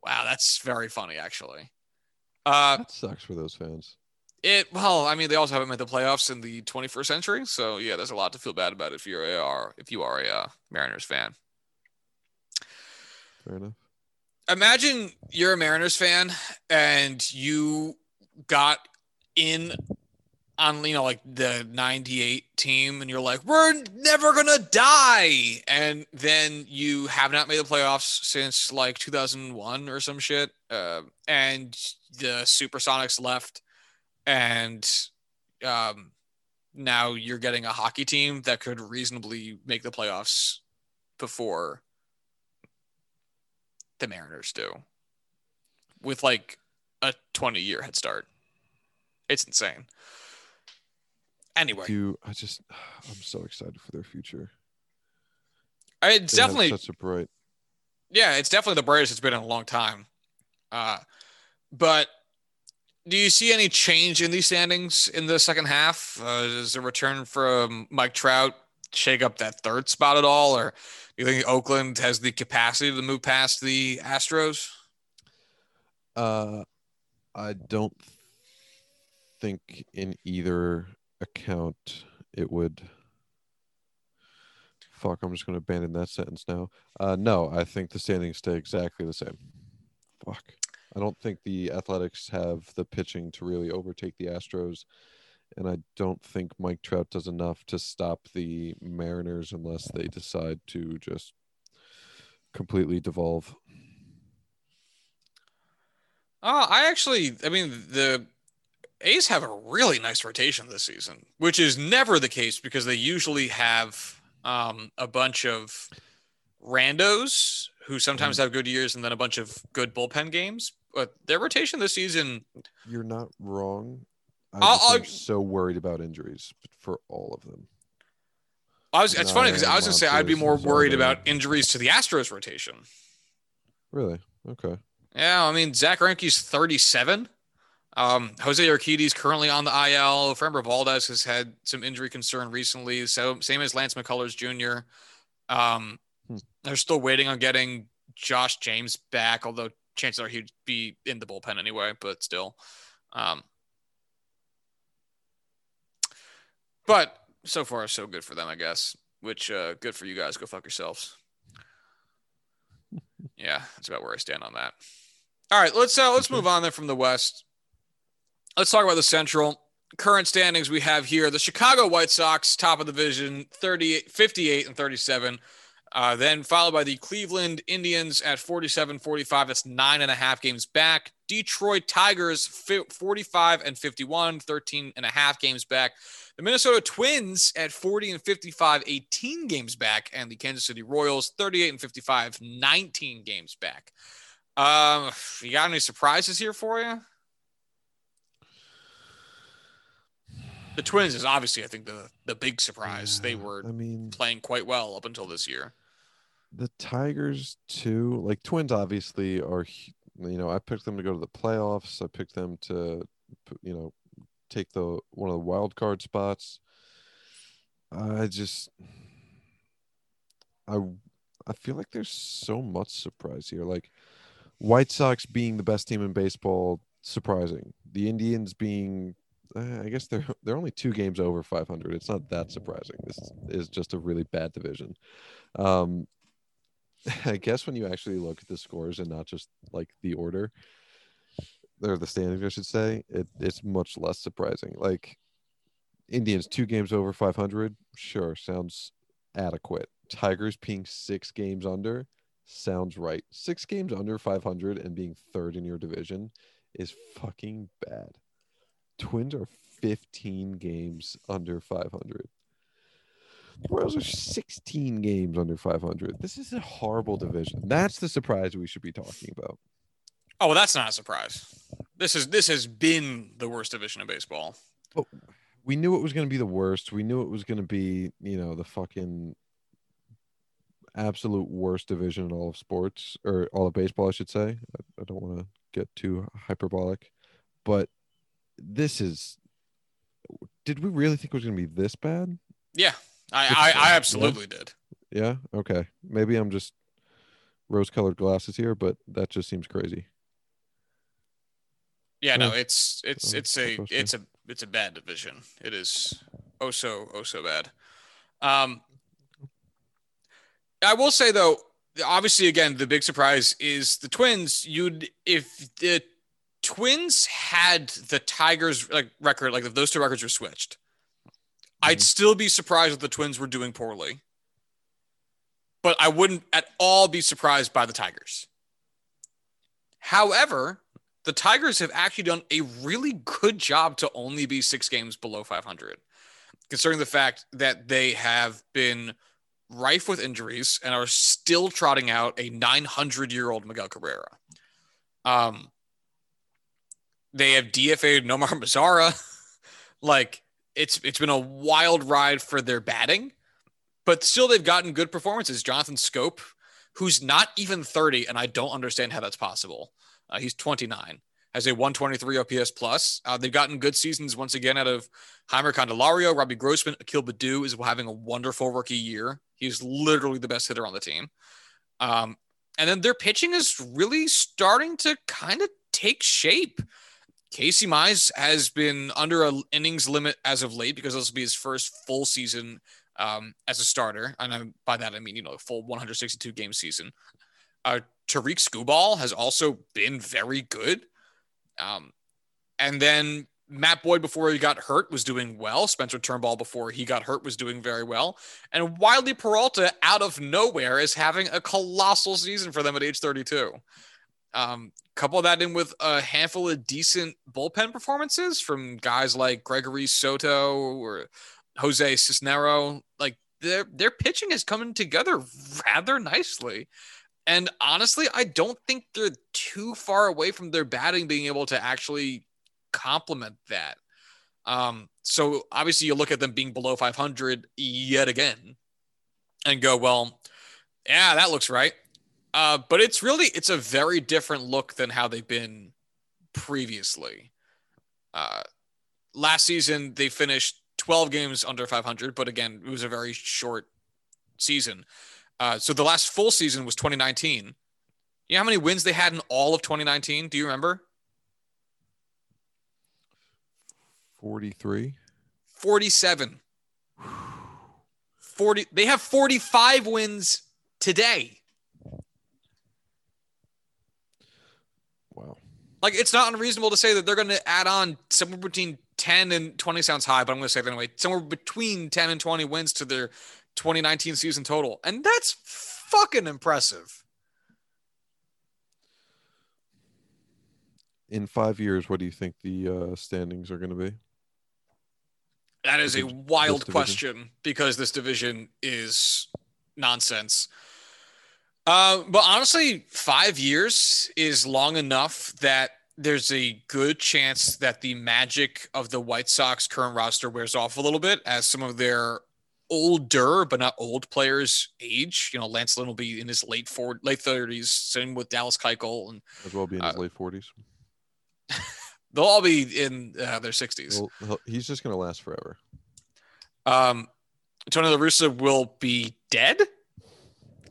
Speaker 1: Wow, that's very funny, actually. Uh,
Speaker 2: That sucks for those fans.
Speaker 1: It well, I mean, they also haven't made the playoffs in the 21st century, so yeah, there's a lot to feel bad about if you're a if you are a uh, Mariners fan.
Speaker 2: Fair enough.
Speaker 1: Imagine you're a Mariners fan and you got in on you know like the 98 team and you're like we're never gonna die and then you have not made the playoffs since like 2001 or some shit uh, and the supersonics left and um, now you're getting a hockey team that could reasonably make the playoffs before the mariners do with like a 20 year head start it's insane anyway
Speaker 2: Do I just? I'm so excited for their future.
Speaker 1: I- it's
Speaker 2: They
Speaker 1: definitely
Speaker 2: such a bright.
Speaker 1: yeah it's definitely the brightest it's been in a long time uh but do you see any change in these standings in the second half uh, does the return from mike trout shake up that third spot at all or do you think oakland has the capacity to move past the astros
Speaker 2: Uh, I don't think in either account it would. Fuck, I'm just going to abandon that sentence now. Uh, no, I think the standings stay exactly the same. Fuck. I don't think the Athletics have the pitching to really overtake the Astros. And I don't think Mike Trout does enough to stop the Mariners unless they decide to just completely devolve.
Speaker 1: Oh, I actually, I mean, the A's have a really nice rotation this season, which is never the case because they usually have um, a bunch of randos who sometimes have good years and then a bunch of good bullpen games. But their rotation this season,
Speaker 2: You're not wrong. I
Speaker 1: I'll- I'll-
Speaker 2: so worried about injuries for all of them.
Speaker 1: I was, it's funny because I was going to say I'd be more worried about injuries to the Astros rotation.
Speaker 2: Really? Okay.
Speaker 1: Yeah, I mean, Zack Greinke's 37. Um, Jose Urquidy's currently on the IL. Framber Valdez has had some injury concern recently. So same as Lance McCullers Jr. Um,
Speaker 2: Hmm.
Speaker 1: they're still waiting on getting Josh James back, although chances are he'd be in the bullpen anyway, but still. Um, but so far, so good for them, I guess. Which uh, good for you guys. Go fuck yourselves. yeah, that's about where I stand on that. All right, let's uh, let's move on then from the West. Let's talk about the Central. Current standings we have here: the Chicago White Sox, top of the division, 38, 58 and 37. Uh, then followed by the Cleveland Indians at 47 45. That's nine and a half games back. Detroit Tigers 45 and 51, 13 and a half games back. The Minnesota Twins at 40 and 55, 18 games back. And the Kansas City Royals 38 and 55, 19 games back. Um, you got any surprises here for you? The Twins is obviously, I think, the the big surprise. Yeah, they were, I mean, playing quite well up until this year
Speaker 2: the Tigers too, like Twins obviously are you know, I picked them to go to the playoffs. I picked them to you know, take the one of the wild card spots. I just I I feel like there's so much surprise here. Like White Sox being the best team in baseball, surprising. The Indians being I guess they're they're only two games over 500. It's not that surprising. This is just a really bad division. Um, I guess when you actually look at the scores and not just like the order or the standings, I should say, it, it's much less surprising. Like Indians two games over 500, sure, sounds adequate. Tigers being six games under sounds right. Six games under 500 and being third in your division is fucking bad. Twins are 15 games under 500. The Royals are 16 games under 500. This is a horrible division. That's the surprise we should be talking about.
Speaker 1: Oh, well, that's not a surprise. This is this has been the worst division of baseball.
Speaker 2: But we knew it was going to be the worst. We knew it was going to be, you know, the fucking absolute worst division in all of sports or all of baseball, I should say. I, I don't want to get too hyperbolic, but this is. Did we really think it was going to be this bad?
Speaker 1: Yeah, I, I, I absolutely
Speaker 2: yeah?
Speaker 1: did.
Speaker 2: Yeah. Okay. Maybe I'm just rose-colored glasses here, but that just seems crazy.
Speaker 1: Yeah. No. It's it's it's a it's a it's a bad division. It is oh so oh so bad. Um. I will say though, obviously, again, the big surprise is the Twins. You'd if the Twins had the Tigers like record, like if those two records were switched, I'd mm-hmm. still be surprised if the Twins were doing poorly, but I wouldn't at all be surprised by the Tigers. However, the Tigers have actually done a really good job to only be six games below 500, considering the fact that they have been rife with injuries and are still trotting out a 900 year old Miguel Cabrera. Um, they have DFA'd Nomar Mazara. like, it's it's been a wild ride for their batting, but still they've gotten good performances. Jonathan Schoop, who's not even 30, and I don't understand how that's possible. Uh, he's 29, has a 123 OPS plus. Uh, they've gotten good seasons once again out of Jeimer Candelario, Robbie Grossman, Akil Baddoo is having a wonderful rookie year. He's literally the best hitter on the team. Um, and then their pitching is really starting to kind of take shape. Casey Mize has been under an innings limit as of late because this will be his first full season um, as a starter. And I, by that, I mean, you know, full 162 game season. Uh, Tarik Skubal has also been very good. Um, and then Matt Boyd, before he got hurt, was doing well. Spencer Turnbull, before he got hurt, was doing very well. And Wily Peralta, out of nowhere, is having a colossal season for them at age 32. Um, couple that in with a handful of decent bullpen performances from guys like Gregory Soto or Jose Cisnero. Like their their pitching is coming together rather nicely. And honestly, I don't think they're too far away from their batting being able to actually complement that. Um, so obviously, you look at them being below 500 yet again and go, well, yeah, that looks right. Uh, but it's really it's a very different look than how they've been previously. Uh, last season they finished 12 games under 500, but again it was a very short season. Uh, so the last full season was 2019. You know how many wins they had in all of 2019? Do you remember?
Speaker 2: 43.
Speaker 1: 47. 40 they have 45 wins today.
Speaker 2: Wow.
Speaker 1: Like it's not unreasonable to say that they're going to add on somewhere between 10 and 20 sounds high, but I'm going to say it anyway. Somewhere between 10 and 20 wins to their 2019 season total. And that's fucking impressive.
Speaker 2: In five years, what do you think the uh, standings are going to be?
Speaker 1: That is a wild question because this division is nonsense. Uh, but honestly, five years is long enough that there's a good chance that the magic of the White Sox current roster wears off a little bit as some of their older but not old players age. You know, Lance Lynn will be in his late four, late thirties. Same with Dallas Keuchel and
Speaker 2: as well be in his uh, late forties.
Speaker 1: they'll all be in uh, their sixties.
Speaker 2: Well, he's just going to last forever.
Speaker 1: Um, Tony La Russa will be dead.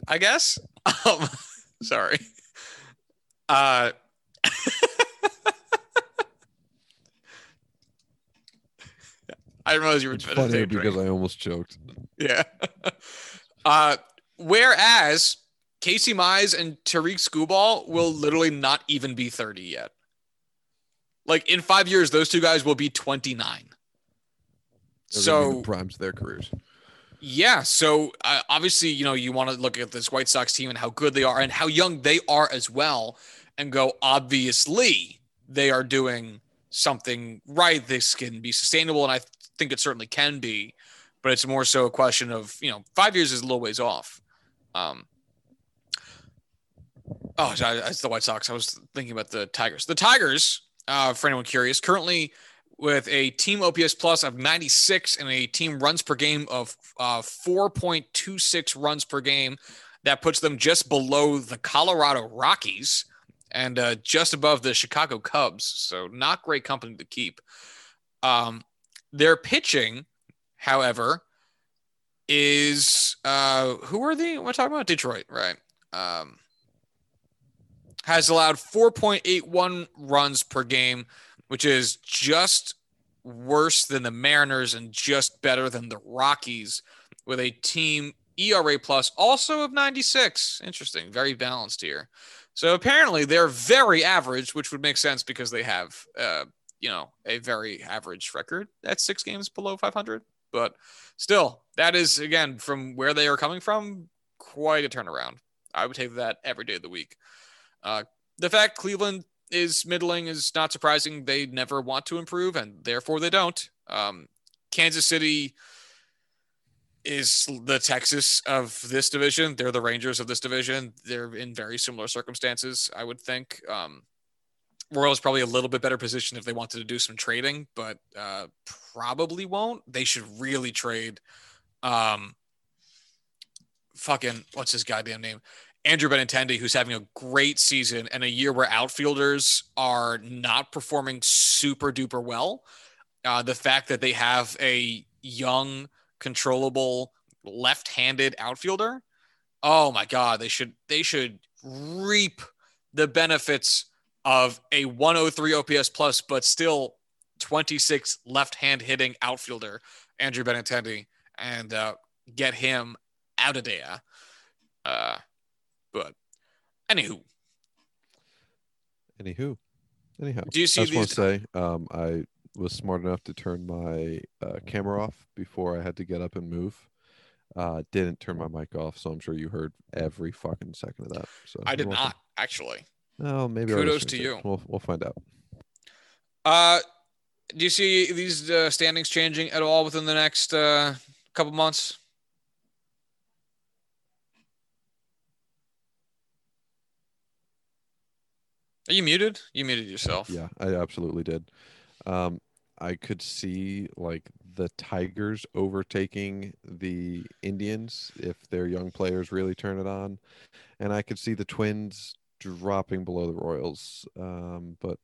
Speaker 1: I guess. Um, sorry. Uh. I didn't realize you were
Speaker 2: it's funny because I almost choked.
Speaker 1: Yeah. Uh, whereas Casey Mize and Tarik Skubal will literally not even be 30 yet. Like in five years, those two guys will be 29. so
Speaker 2: primes their careers.
Speaker 1: Yeah. So uh, obviously, you know, you want to look at this White Sox team and how good they are and how young they are as well and go, obviously, they are doing something right. This can be sustainable. And I think it certainly can be, but it's more so a question of, you know, five years is a little ways off. Um, oh, it's the White Sox. I was thinking about the Tigers. The Tigers, uh, for anyone curious, currently with a team OPS plus of 96 and a team runs per game of uh, 4.26 runs per game. That puts them just below the Colorado Rockies and uh, just above the Chicago Cubs. So, not great company to keep. Um, their pitching, however, is uh, who are they? We're talking about Detroit, right? Um, has allowed 4.81 runs per game which is just worse than the Mariners and just better than the Rockies with a team ERA plus also of 96. Interesting, very balanced here. So apparently they're very average, which would make sense because they have, uh, you know, a very average record at six games below 500. But still, that is again from where they are coming from, quite a turnaround. I would take that every day of the week. Uh, the fact Cleveland is middling is not surprising. They never want to improve, and therefore they don't. Um, Kansas City is the Texas of this division. They're the Rangers of this division. They're in very similar circumstances, I would think. Um, Royals probably a little bit better position if they wanted to do some trading, but uh, probably won't. They should really trade. Um, fucking what's his goddamn name? Andrew Benintendi, who's having a great season and a year where outfielders are not performing super duper well. Uh, the fact that they have a young, controllable, left-handed outfielder, oh my god, they should they should reap the benefits of a 103 OPS plus, but still 26 left-hand hitting outfielder, Andrew Benintendi, and uh, get him out of there. Uh, but anywho,
Speaker 2: anywho, anyhow,
Speaker 1: do you see?
Speaker 2: I just want to say, um, I was smart enough to turn my uh, camera off before I had to get up and move. Uh, didn't turn my mic off, so I'm sure you heard every fucking second of that. So
Speaker 1: I did not actually.
Speaker 2: Oh, maybe.
Speaker 1: Kudos to you.
Speaker 2: We'll we'll find out.
Speaker 1: Uh, do you see these uh, standings changing at all within the next uh, couple months? Are you muted? You muted yourself.
Speaker 2: Yeah, I absolutely did. Um, I could see like the Tigers overtaking the Indians if their young players really turn it on, and I could see the Twins dropping below the Royals. Um, but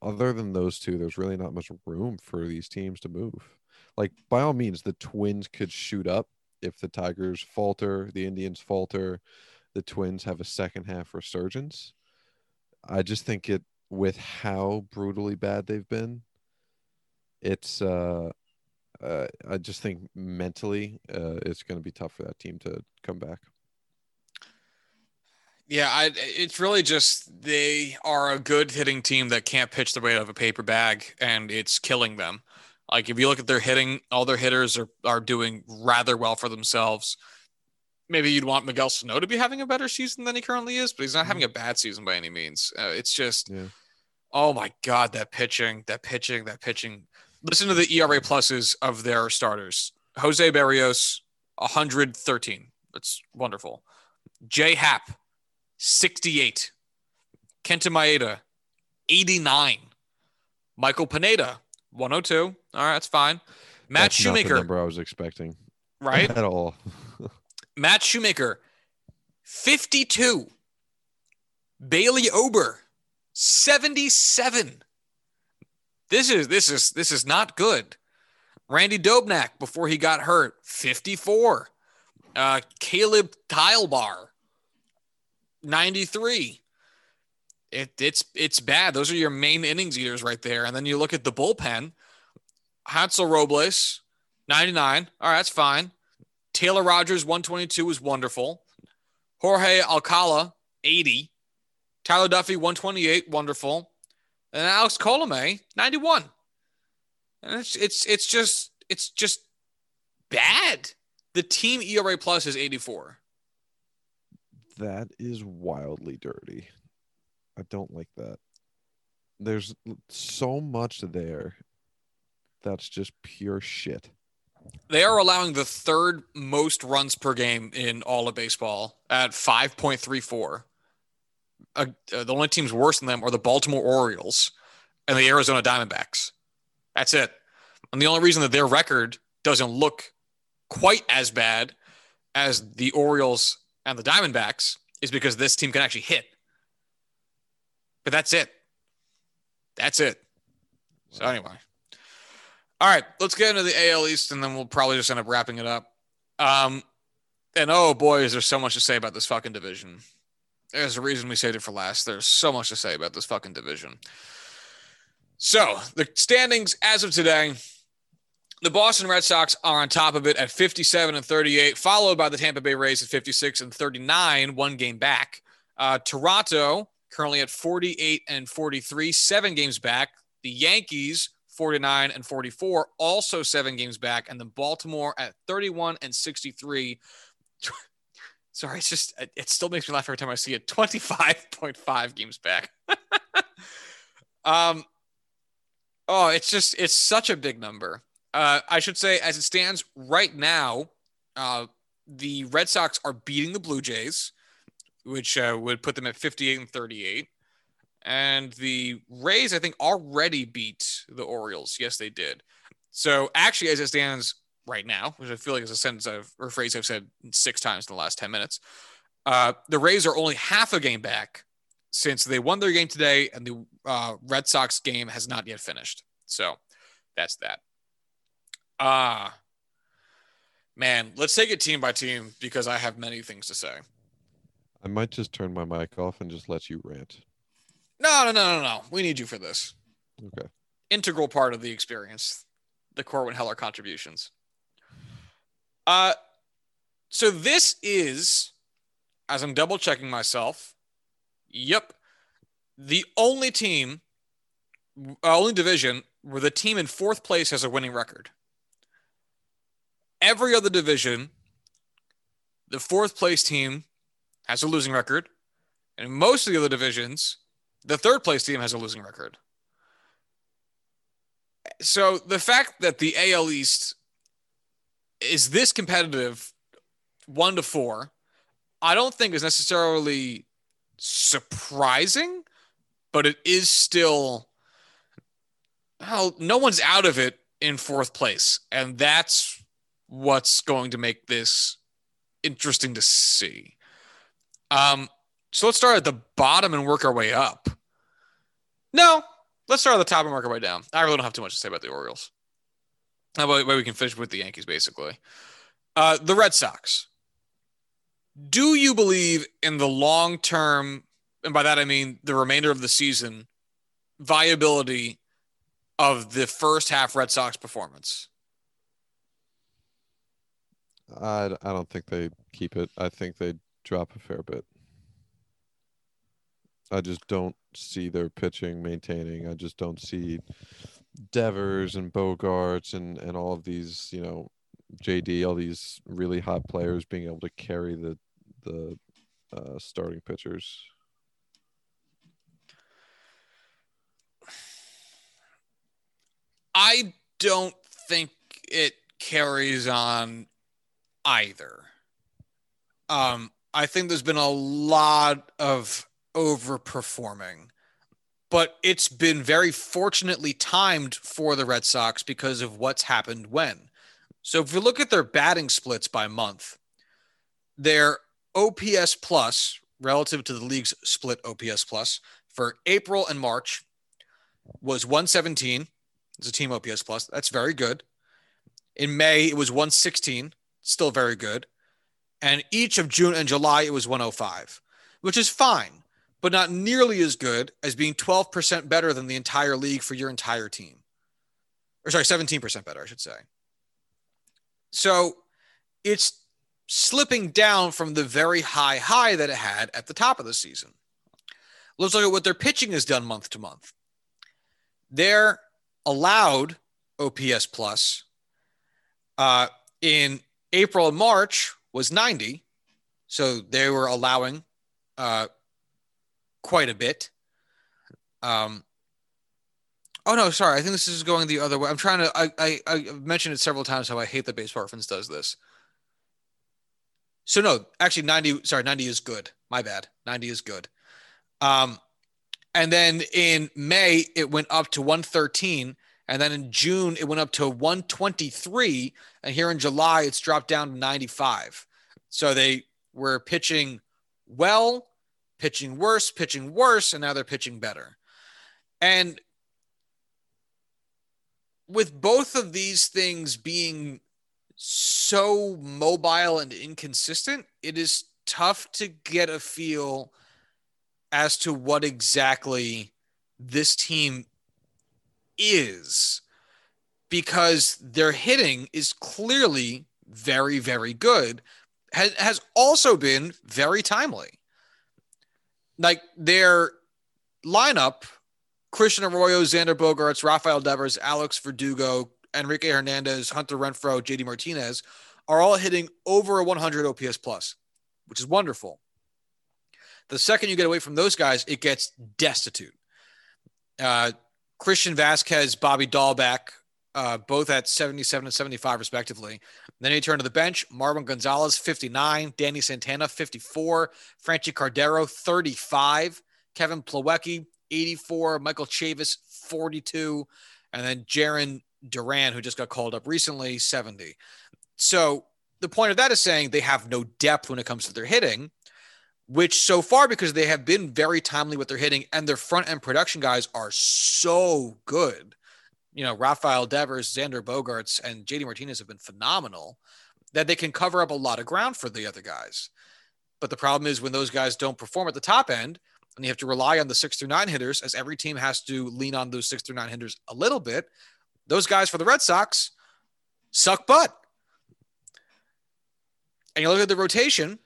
Speaker 2: other than those two, there's really not much room for these teams to move. Like by all means, the Twins could shoot up if the Tigers falter, the Indians falter, the Twins have a second half resurgence. I just think it with how brutally bad they've been. It's uh, uh I just think mentally uh, it's going to be tough for that team to come back.
Speaker 1: Yeah, I, it's really just they are a good hitting team that can't pitch the weight of a paper bag, and it's killing them. Like if you look at their hitting, all their hitters are are doing rather well for themselves. Maybe you'd want Miguel Sano to be having a better season than he currently is, but he's not having a bad season by any means. Uh, it's just,
Speaker 2: Yeah.
Speaker 1: oh my god, that pitching, that pitching, that pitching. Listen to the ERA pluses of their starters. Jose Berrios, 113. That's wonderful. Jay Happ, 68. Kenta Maeda, 89. Michael Pineda, 102. All right, that's fine. Matt
Speaker 2: That's not the number I was expecting.
Speaker 1: right?
Speaker 2: At all.
Speaker 1: Matt Shoemaker, 52. Bailey Ober, 77. This is this is this is not good. Randy Dobnak before he got hurt, 54. Uh, Caleb Thielbar, 93. It, it's it's bad. Those are your main innings eaters right there. And then you look at the bullpen. Hansel Robles, 99. All right, that's fine. Taylor Rogers, 122 is wonderful. Jorge Alcala, 80. Tyler Duffey, 128, wonderful. And Alex Colome, 91. And it's it's it's just it's just bad. The team ERA plus is 84.
Speaker 2: That is wildly dirty. I don't like that. There's so much there that's just pure shit.
Speaker 1: They are allowing the third most runs per game in all of baseball at 5.34. Uh, uh, the only teams worse than them are the Baltimore Orioles and the Arizona Diamondbacks. That's it. And the only reason that their record doesn't look quite as bad as the Orioles and the Diamondbacks is because this team can actually hit. But that's it. That's it. So anyway. All right, let's get into the AL East and then we'll probably just end up wrapping it up. Um and oh boy, is there so much to say about this fucking division. There's a reason we saved it for last. There's so much to say about this fucking division. So, the standings as of today, the Boston Red Sox are on top of it at 57 and 38, followed by the Tampa Bay Rays at 56 and 39, one game back. Uh, Toronto currently at 48 and 43, seven games back. The Yankees 49 and 44, also seven games back, and then Baltimore at 31 and 63. Sorry, it's just it still makes me laugh every time I see it. 25.5 games back. um oh, it's just it's such a big number. Uh I should say as it stands right now, uh the Red Sox are beating the Blue Jays, which uh, would put them at 58 and 38. And the Rays, I think, already beat the Orioles. Yes, they did. So actually, as it stands right now, which I feel like is a sentence I've or phrase I've said six times in the last 10 minutes, uh, the Rays are only half a game back since they won their game today, and the uh, Red Sox game has not yet finished. So that's that. Ah, man, let's take it team by team because I have many things to say.
Speaker 2: I might just turn my mic off and just let you rant.
Speaker 1: No, no, no, no, no. We need you for this.
Speaker 2: Okay.
Speaker 1: Integral part of the experience, the Corwin Heller contributions. Uh, so this is, as I'm double checking myself, yep, the only team, uh, only division where the team in fourth place has a winning record. Every other division, the fourth place team has a losing record. And in most of the other divisions, the third place team has a losing record. So the fact that the AL East is this competitive, one to four, I don't think is necessarily surprising, but it is still. Well, no one's out of it in fourth place, and that's what's going to make this interesting to see. Um, so let's start at the bottom and work our way up. No, let's start at the top and work our way down. I really don't have too much to say about the Orioles. About way we can finish with the Yankees, basically. Uh, the Red Sox. Do you believe in the long term, and by that I mean the remainder of the season, viability of the first half Red Sox performance?
Speaker 2: I, I don't think they keep it. I think they drop a fair bit. I just don't see their pitching maintaining. I just don't see Devers and Bogaerts and and all of these, you know, JD, all these really hot players being able to carry the the uh, starting pitchers.
Speaker 1: I don't think it carries on either. Um, I think there's been a lot of overperforming, but it's been very fortunately timed for the Red Sox because of what's happened when. So if you look at their batting splits by month, their OPS plus relative to the league's split OPS plus for April and March was 117. It's a team OPS plus. That's very good. In May, it was 116, still very good. And each of June and July, it was 105, which is fine, but not nearly as good as being 12% better than the entire league for your entire team. Or sorry, 17% better, I should say. So it's slipping down from the very high high that it had at the top of the season. Let's look at what their pitching has done month to month. Their allowed OPS plus uh, in April and March was 90. So they were allowing uh, quite a bit. Um, oh no, sorry. I think this is going the other way. I'm trying to. I, I I mentioned it several times how I hate that Baseball Reference does this. So no, actually 90. Sorry, 90 is good. My bad. 90 is good. Um, and then in May it went up to 113, and then in June, it went up to 123. And here in July, it's dropped down to 95. So they were pitching well, pitching worse, pitching worse, and now they're pitching better. And with both of these things being so mobile and inconsistent, it is tough to get a feel as to what exactly this team is because their hitting is clearly very, very good, has, also been very timely. Like their lineup, Christian Arroyo, Xander Bogaerts, Rafael Devers, Alex Verdugo, Enrique Hernandez, Hunter Renfroe, JD Martinez are all hitting over a 100 OPS plus, which is wonderful. The second you get away from those guys, it gets destitute. Uh, Christian Vazquez, Bobby Dalbec, uh, both at 77 and 75 respectively. Then he turned to the bench. Marwin Gonzalez, 59. Danny Santana, 54. Franchy Cordero, 35. Kevin Plawecki, 84. Michael Chavis, 42. And then Jarren Duran, who just got called up recently, 70. So the point of that is saying they have no depth when it comes to their hitting which so far because they have been very timely with their hitting and their front end production guys are so good. You know, Rafael Devers, Xander Bogaerts, and JD Martinez have been phenomenal that they can cover up a lot of ground for the other guys. But the problem is when those guys don't perform at the top end, and you have to rely on the six through nine hitters, as every team has to lean on those six through nine hitters a little bit. Those guys for the Red Sox suck butt. And you look at the rotation,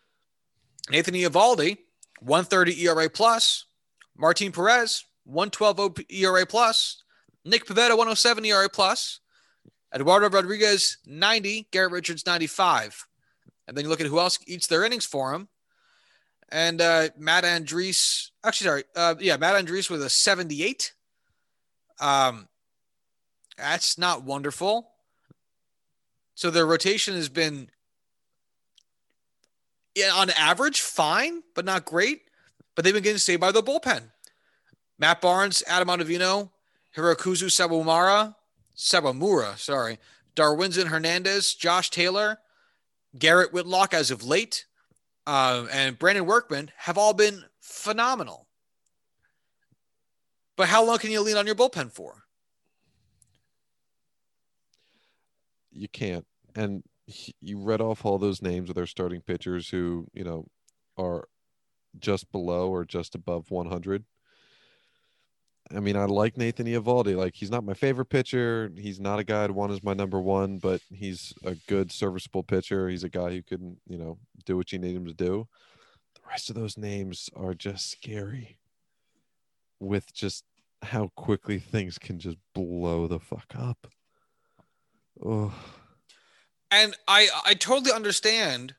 Speaker 1: Nathan Eovaldi, 130 ERA plus. Martin Perez, 112 ERA plus. Nick Pivetta, 107 ERA plus. Eduardo Rodriguez, 90. Garrett Richards, 95. And then you look at who else eats their innings for him. And uh, Matt Andriese, actually, sorry. Uh, yeah, Matt Andriese with a 78. Um, that's not wonderful. So their rotation has been yeah, on average, fine, but not great. But they've been getting saved by the bullpen. Matt Barnes, Adam Ottavino, Hirokazu Sawamura, Sawamura, sorry, Darwinzon Hernandez, Josh Taylor, Garrett Whitlock as of late, uh, and Brandon Workman have all been phenomenal. But how long can you lean on your bullpen for?
Speaker 2: You can't. And you read off all those names of their starting pitchers who you know are just below or just above 100. I mean, I like Nathan Eovaldi. Like, he's not my favorite pitcher. He's not a guy I'd want as my number one, but he's a good, serviceable pitcher. He's a guy who can, you know, do what you need him to do. The rest of those names are just scary with just how quickly things can just blow the fuck up. Oh,
Speaker 1: And I I totally understand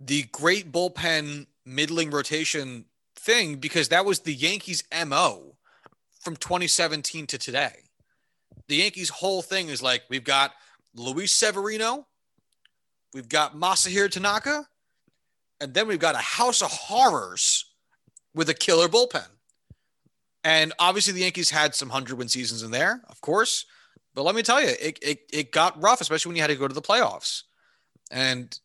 Speaker 1: the great bullpen middling rotation thing because that was the Yankees MO from 2017 to today. The Yankees whole thing is like we've got Luis Severino, we've got Masahiro Tanaka, and then we've got a house of horrors with a killer bullpen. And obviously the Yankees had some 100 win seasons in there, of course. But let me tell you, it, it, it got rough, especially when you had to go to the playoffs. And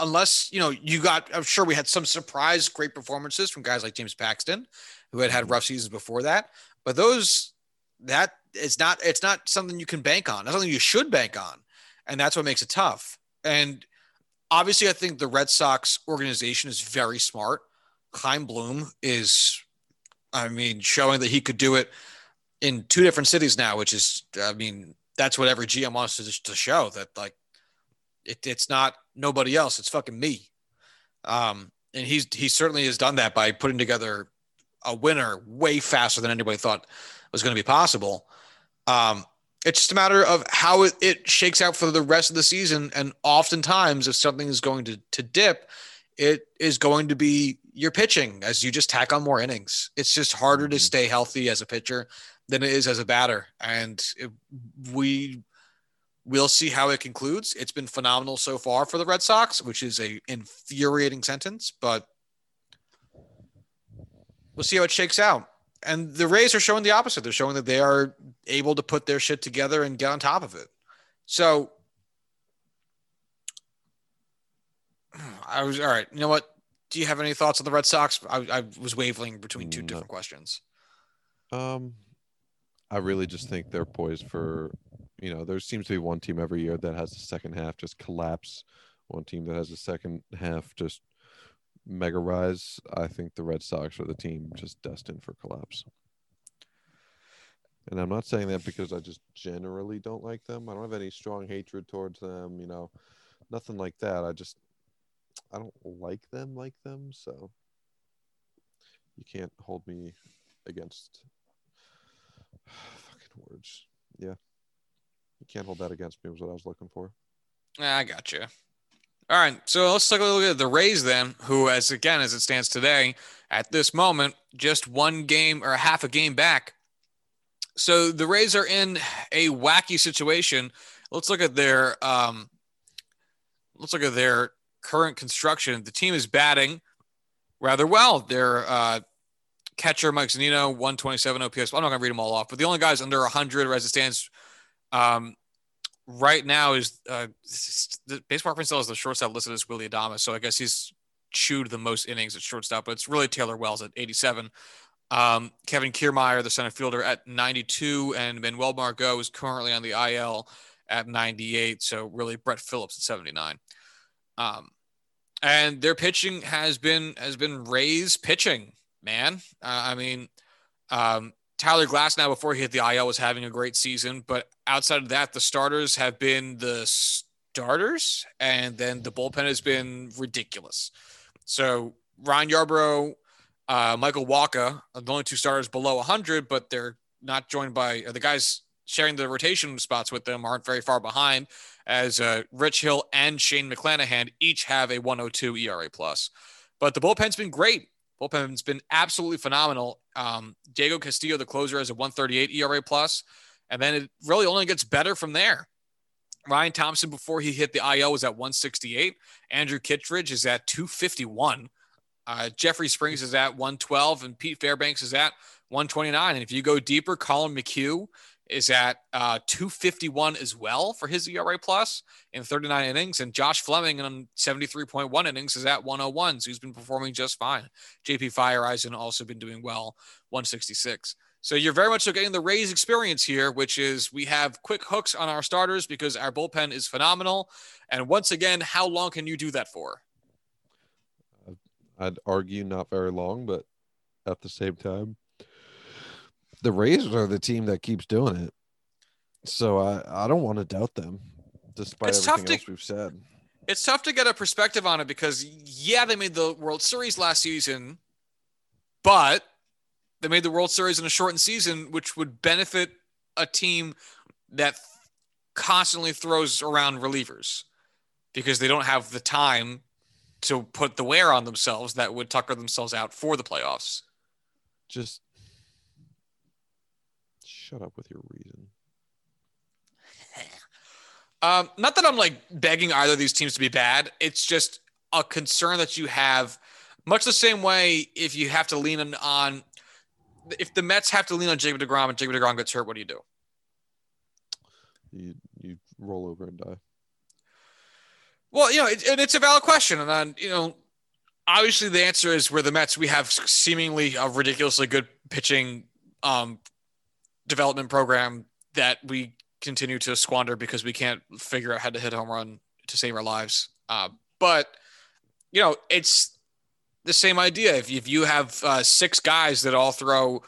Speaker 1: unless, you know, you got, I'm sure we had some surprise great performances from guys like James Paxton, who had had rough seasons before that. But those, that it's not, it's not something you can bank on. That's something you should bank on. And that's what makes it tough. And obviously, I think the Red Sox organization is very smart. Chaim Bloom is, I mean, showing that he could do it in two different cities now, which is, I mean, that's what every GM wants to, to show that like it, it's not nobody else, it's fucking me. Um, and he's he certainly has done that by putting together a winner way faster than anybody thought was going to be possible. Um, it's just a matter of how it, shakes out for the rest of the season. And oftentimes, if something is going to, to dip, it is going to be your pitching as you just tack on more innings. It's just harder to stay healthy as a pitcher than it is as a batter. And it, we we'll see how it concludes. It's been phenomenal so far for the Red Sox, which is a infuriating sentence, but we'll see how it shakes out. And the Rays are showing the opposite. They're showing that they are able to put their shit together and get on top of it. So I was all right. You know what? Do you have any thoughts on the Red Sox? I, I was wavering between two no. different questions.
Speaker 2: Um, I really just think they're poised for, you know, there seems to be one team every year that has the second half just collapse, one team that has the second half just mega rise. I think the Red Sox are the team just destined for collapse. And I'm not saying that because I just generally don't like them. I don't have any strong hatred towards them, you know, nothing like that. I just I don't like them like them, so you can't hold me against fucking words. Yeah. You can't hold that against me was what I was looking for.
Speaker 1: I got you. All right, so let's take a look at the Rays then, who, as again as it stands today, at this moment, just one game or half a game back. So the Rays are in a wacky situation. Let's look at their um, let's look at their current construction. The team is batting rather well. Their uh, catcher Mike Zunino, 127 OPS. I'm not going to read them all off, but the only guys under 100 as it stands um, right now is uh, the baseball reference has the shortstop listed as Willie Adames. So I guess he's chewed the most innings at shortstop, but it's really Taylor Walls at 87. Um, Kevin Kiermaier, the center fielder, at 92, and Manuel Margot is currently on the IL at 98. So really Brett Phillips at 79. Um, and their pitching has been has been Rays pitching, man. Uh, I mean, um, Tyler Glasnow before he hit the IL was having a great season, but outside of that, the starters have been the starters, and then the bullpen has been ridiculous. So Ryan Yarbrough, uh, Michael Wacha are the only two starters below 100, but they're not joined by the guys sharing the rotation spots with them aren't very far behind, as uh, Rich Hill and Shane McClanahan each have a 102 ERA plus. But the bullpen's been great. Bullpen's been absolutely phenomenal. Um, Diego Castillo, the closer, has a 138 ERA plus, and then it really only gets better from there. Ryan Thompson, before he hit the IL, was at 168. Andrew Kittredge is at 251. Uh, Jeffrey Springs is at 112, and Pete Fairbanks is at 129. And if you go deeper, Collin McHugh is at uh, 251 as well for his ERA plus in 39 innings. And Josh Fleming on 73.1 innings is at 101. So he's been performing just fine. JP Feyereisen also been doing well, 166. So you're very much so getting the Rays experience here, which is we have quick hooks on our starters because our bullpen is phenomenal. And once again, how long can you do that for?
Speaker 2: I'd argue not very long, but at the same time, the Rays are the team that keeps doing it. So I, I don't want to doubt them, despite it's everything else we've said.
Speaker 1: It's tough to get a perspective on it because yeah, they made the World Series last season, but they made the World Series in a shortened season, which would benefit a team that constantly throws around relievers because they don't have the time to put the wear on themselves that would tucker themselves out for the playoffs.
Speaker 2: Just shut up with your reason.
Speaker 1: Um, not that I'm like begging either of these teams to be bad. It's just a concern that you have, much the same way if you have to lean on, on if the Mets have to lean on Jacob DeGrom and Jacob DeGrom gets hurt, what do you do?
Speaker 2: You you roll over and die.
Speaker 1: Well, you know, it, and it's a valid question, and then you know, obviously the answer is we're the Mets. We have seemingly a ridiculously good pitching um, development program that we continue to squander because we can't figure out how to hit a home run to save our lives. Uh, but you know, it's the same idea. If, if you have uh, six guys that all throw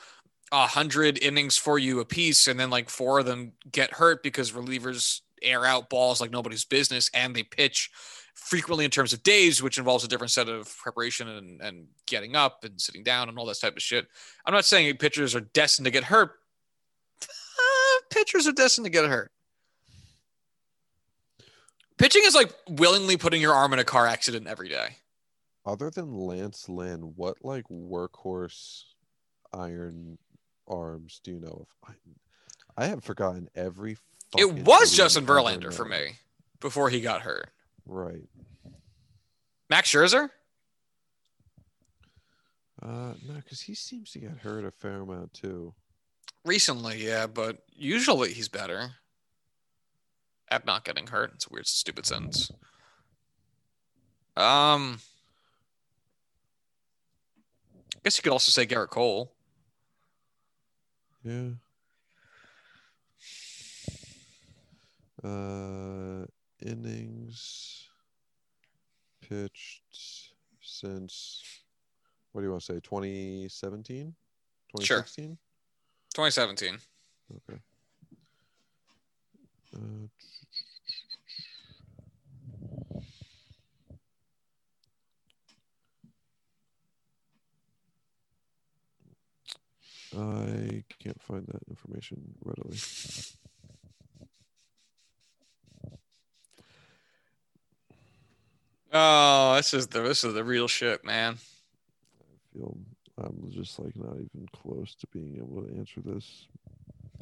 Speaker 1: a hundred innings for you a piece, and then like four of them get hurt because relievers air out balls like nobody's business, and they pitch frequently in terms of days, which involves a different set of preparation and, and getting up and sitting down and all this type of shit. I'm not saying pitchers are destined to get hurt. Pitchers are destined to get hurt. Pitching is like willingly putting your arm in a car accident every day.
Speaker 2: Other than Lance Lynn, what like workhorse iron arms do you know of? I, I have forgotten every.
Speaker 1: It was Justin Verlander for me before he got hurt.
Speaker 2: Right.
Speaker 1: Max Scherzer?
Speaker 2: Uh, no, because he seems to get hurt a fair amount too.
Speaker 1: Recently, yeah, but usually he's better at not getting hurt. It's a weird, stupid sentence. Um, I guess you could also say Gerrit Cole.
Speaker 2: Yeah. Uh, innings pitched since what do you want to say 2017 2016 sure.
Speaker 1: 2017
Speaker 2: okay uh, I can't find that information readily.
Speaker 1: Oh, this is the this is the real shit, man.
Speaker 2: I feel I'm just like not even close to being able to answer this.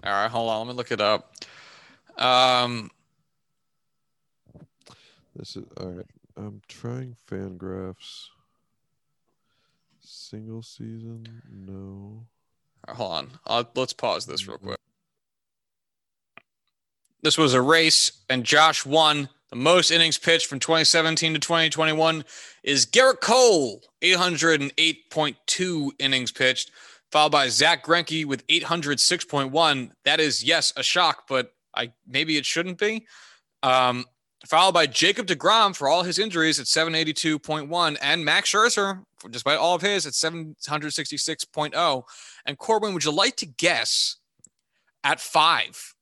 Speaker 1: All right, hold on. Let me look it up. Um,
Speaker 2: this is all right. I'm trying Fangraphs. Single season, no.
Speaker 1: Right, hold on. I'll, let's pause this real quick. This was a race, and Josh won. The most innings pitched from 2017 to 2021 is Gerrit Cole, 808.2 innings pitched, followed by Zack Greinke with 806.1. That is, yes, a shock, but I maybe it shouldn't be. Um, followed by Jacob DeGrom for all his injuries at 782.1, and Max Scherzer, despite all of his, at 766.0. And Corwin, would you like to guess at five?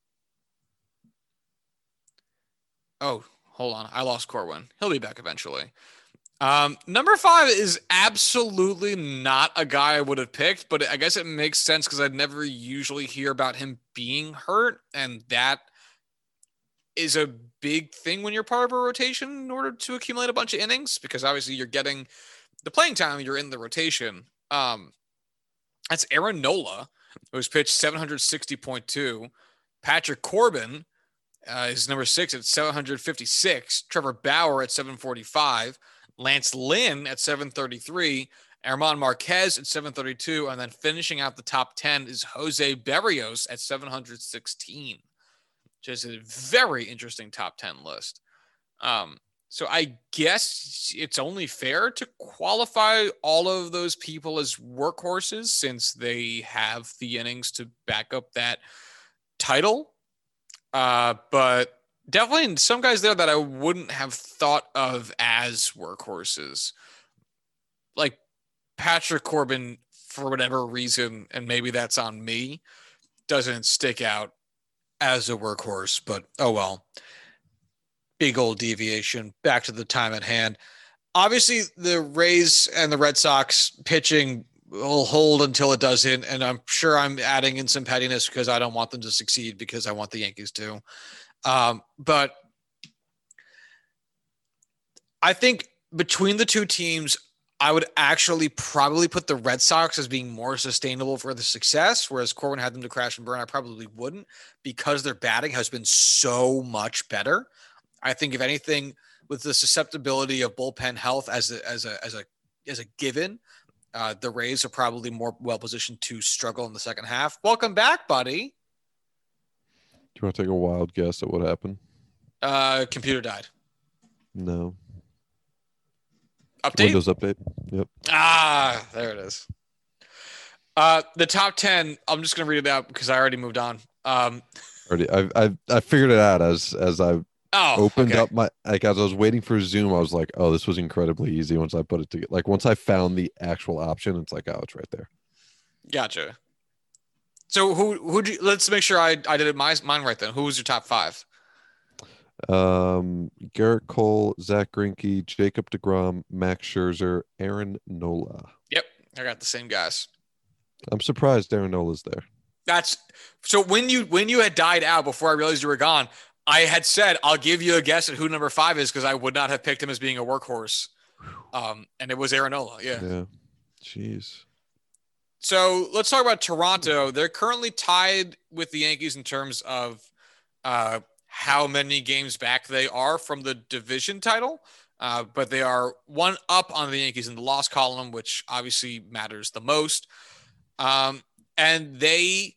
Speaker 1: Oh, hold on. I lost Corwin. He'll be back eventually. Um, number five is absolutely not a guy I would have picked, but I guess it makes sense because I'd never usually hear about him being hurt, and that is a big thing when you're part of a rotation in order to accumulate a bunch of innings because obviously you're getting the playing time, you're in the rotation. Um, that's Aaron Nola, who's pitched 760.2. Patrick Corbin uh, is number six at 756. Trevor Bauer at 745. Lance Lynn at 733, German Marquez at 732, and then finishing out the top 10 is Jose Berrios at 716, which is a very interesting top 10 list. Um, so I guess it's only fair to qualify all of those people as workhorses since they have the innings to back up that title. Uh, but definitely some guys there that I wouldn't have thought of as workhorses. Like Patrick Corbin, for whatever reason, and maybe that's on me, doesn't stick out as a workhorse, but oh well. Big old deviation. Back to the time at hand. Obviously, the Rays and the Red Sox pitching will hold until it doesn't. And I'm sure I'm adding in some pettiness because I don't want them to succeed because I want the Yankees to. Um, but I think between the two teams, I would actually probably put the Red Sox as being more sustainable for the success, whereas Corwin had them to crash and burn. I probably wouldn't because their batting has been so much better. I think if anything, with the susceptibility of bullpen health as a as a as a as a given, uh, the Rays are probably more well positioned to struggle in the second half. Welcome back, buddy.
Speaker 2: Do you want to take a wild guess at what happened?
Speaker 1: Uh, computer died.
Speaker 2: No.
Speaker 1: Update.
Speaker 2: Windows update. Yep.
Speaker 1: Ah, there it is. Uh, the top ten. I'm just gonna read it out because I already moved on. Um,
Speaker 2: Already, I I I figured it out as as I
Speaker 1: oh,
Speaker 2: opened
Speaker 1: okay.
Speaker 2: up my like as I was waiting for Zoom. I was like, oh, this was incredibly easy. Once I put it together, like once I found the actual option, it's like, oh, it's right there.
Speaker 1: Gotcha. So who who do you, let's make sure I I did it my, mine right then. Who was your top five?
Speaker 2: Um, Gerrit Cole, Zack Greinke, Jacob Degrom, Max Scherzer, Aaron Nola.
Speaker 1: Yep, I got the same guys.
Speaker 2: I'm surprised Aaron Nola's there.
Speaker 1: That's so when you when you had died out before I realized you were gone, I had said I'll give you a guess at who number five is because I would not have picked him as being a workhorse. Um, and it was Aaron Nola. Yeah.
Speaker 2: Yeah. Jeez.
Speaker 1: So let's talk about Toronto. They're currently tied with the Yankees in terms of uh, how many games back they are from the division title. Uh, but they are one up on the Yankees in the loss column, which obviously matters the most. Um, and they,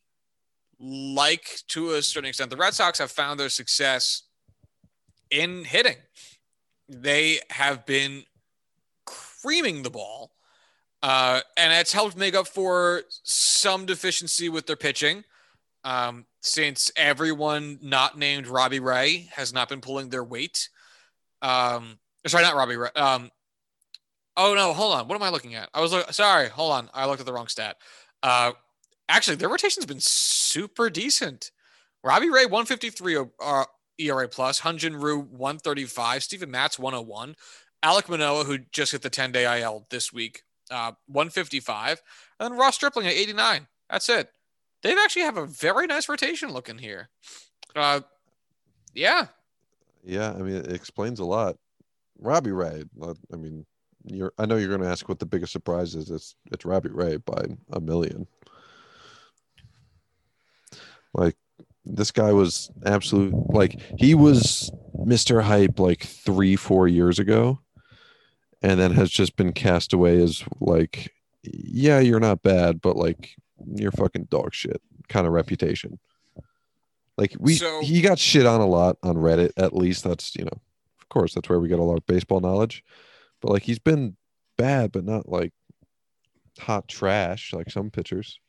Speaker 1: like to a certain extent, the Red Sox have found their success in hitting. They have been creaming the ball, uh, and it's helped make up for some deficiency with their pitching. Um, since everyone not named Robbie Ray has not been pulling their weight. Um, sorry, not Robbie Ray. Um, oh no, hold on. What am I looking at? I was sorry. Hold on. I looked at the wrong stat. Uh, actually, their rotation's been super decent. Robbie Ray 153 uh, ERA plus, Hyun Jin Ryu 135, Stephen Matz 101, Alek Manoah who just hit the 10 day IL this week, uh, 155, and then Ross Stripling at 89. That's it. They actually have a very nice rotation looking here. Uh, yeah,
Speaker 2: Yeah, I mean, it explains a lot. Robbie Ray. uh, I mean, you're. I know you're going to ask what the biggest surprise is. It's it's Robbie Ray by a million. Like this guy was absolute. Like he was Mr. Hype like three, four years ago, and then has just been cast away as like, yeah, you're not bad, but like you're fucking dog shit kind of reputation. Like we,
Speaker 1: So-
Speaker 2: he got shit on a lot on Reddit. At least that's you know, of course, that's where we get all our baseball knowledge. But like he's been bad, but not like hot trash like some pitchers.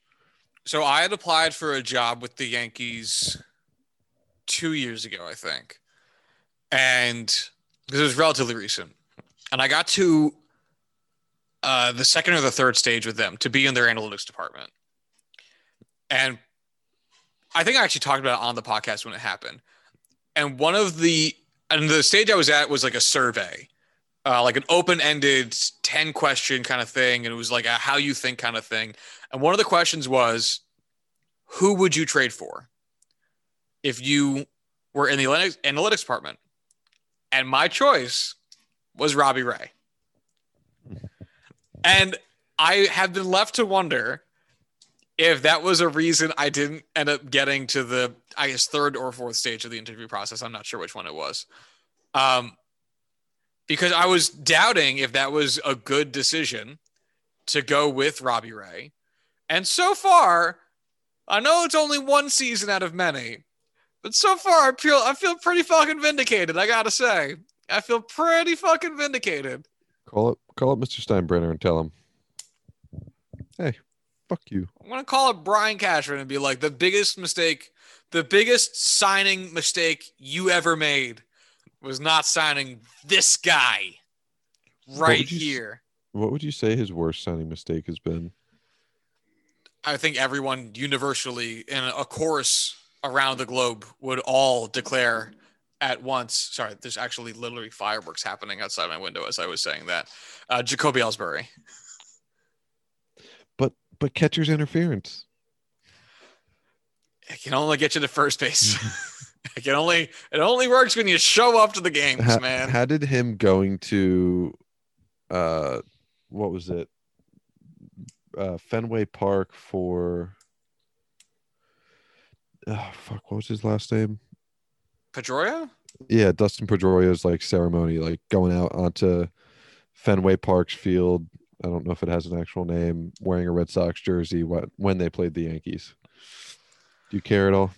Speaker 1: So I had applied for a job with the Yankees two years ago, I think. And because it was relatively recent. And I got to uh, the second or the third stage with them to be in their analytics department. And I think I actually talked about it on the podcast when it happened. And one of the, and the stage I was at was like a survey, uh, like an open ended 10 question kind of thing. And it was like a how you think kind of thing. And one of the questions was, who would you trade for if you were in the analytics, analytics department? And my choice was Robbie Ray. And I have been left to wonder if that was a reason I didn't end up getting to the, I guess, third or fourth stage of the interview process. I'm not sure which one it was. Um, because I was doubting if that was a good decision to go with Robbie Ray. And so far, I know it's only one season out of many, but so far I feel I feel pretty fucking vindicated. I gotta say, I feel pretty fucking vindicated.
Speaker 2: Call up, call up Mr. Steinbrenner and tell him, hey, fuck you.
Speaker 1: I'm gonna call up Brian Cashman and be like, the biggest mistake, the biggest signing mistake you ever made was not signing this guy right
Speaker 2: would you
Speaker 1: here.
Speaker 2: What would you say his worst signing mistake has been?
Speaker 1: I think everyone universally in a chorus around the globe would all declare at once. Sorry, there's actually literally fireworks happening outside my window as I was saying that. Uh, Jacoby Ellsbury.
Speaker 2: But but catcher's interference.
Speaker 1: It can only get you to first base. it only it only works when you show up to the games,
Speaker 2: how,
Speaker 1: man.
Speaker 2: How did him going to uh what was it? Uh Fenway Park for oh fuck, what was his last name?
Speaker 1: Pedroia?
Speaker 2: Yeah, Dustin Pedroia's like ceremony, like going out onto Fenway Park's field. I don't know if it has an actual name, wearing a Red Sox jersey when they played the Yankees. Do you care at all?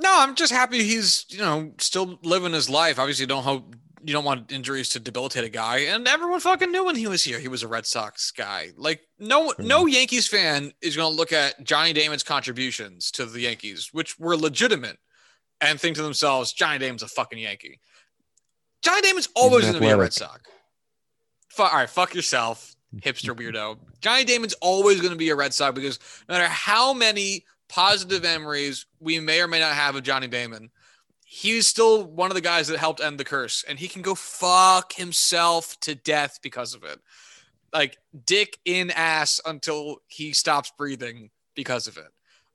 Speaker 1: No, I'm just happy he's, you know, still living his life. Obviously, don't hope you don't want injuries to debilitate a guy. And everyone fucking knew when he was here, he was a Red Sox guy. Like no no Yankees fan is going to look at Johnny Damon's contributions to the Yankees, which were legitimate, and think to themselves, Johnny Damon's a fucking Yankee. Johnny Damon's always going to be a Red Sox. All right, fuck yourself, hipster weirdo. Johnny Damon's always going to be a Red Sox because no matter how many positive memories we may or may not have of Johnny Damon, he's still one of the guys that helped end the curse, and he can go fuck himself to death because of it. Like dick in ass until he stops breathing because of it.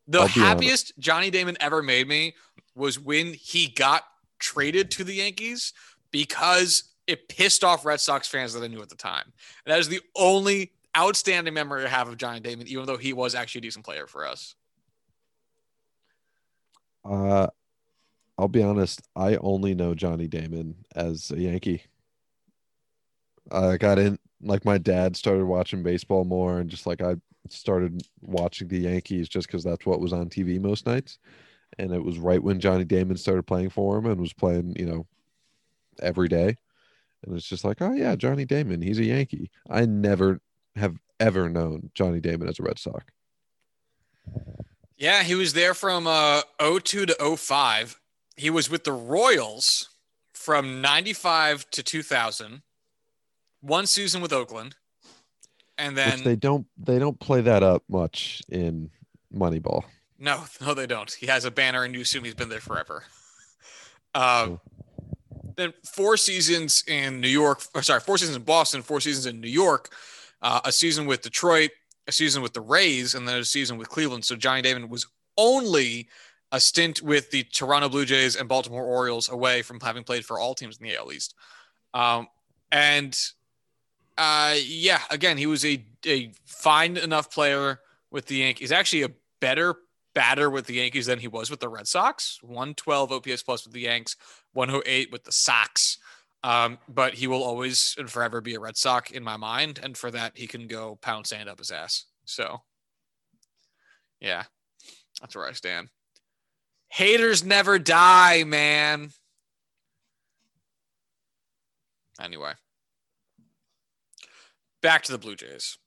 Speaker 1: The happiest honest. Johnny Damon ever made me was when he got traded to the Yankees because it pissed off Red Sox fans that I knew at the time. And that is the only outstanding memory I have of Johnny Damon, even though he was actually a decent player for us.
Speaker 2: Uh, I'll be honest. I only know Johnny Damon as a Yankee. I got in like my dad started watching baseball more, and just like I started watching the Yankees just because that's what was on TV most nights. And it was right when Johnny Damon started playing for him and was playing, you know, every day. And it's just like, oh yeah, Johnny Damon, he's a Yankee. I never have ever known Johnny Damon as a Red Sox.
Speaker 1: Yeah, he was there from uh 02 to 05. He was with the Royals from 95 to 2000. One season with Oakland. And then
Speaker 2: Which they don't they don't play that up much in Moneyball.
Speaker 1: No, no, they don't. He has a banner and you assume he's been there forever. Uh, oh. Then four seasons in New York, sorry, four seasons in Boston, four seasons in New York, uh, a season with Detroit, a season with the Rays and then a season with Cleveland. So Johnny Damon was only a stint with the Toronto Blue Jays and Baltimore Orioles away from having played for all teams in the AL East. Um, and uh, yeah, again, he was a, a fine enough player with the Yankees. Actually, a better batter with the Yankees than he was with the Red Sox. 112 OPS plus with the Yanks, 108 with the Sox. Um, but he will always and forever be a Red Sox in my mind. And for that, he can go pound sand up his ass. So, yeah, that's where I stand. Haters never die, man. Anyway, back to the Blue Jays.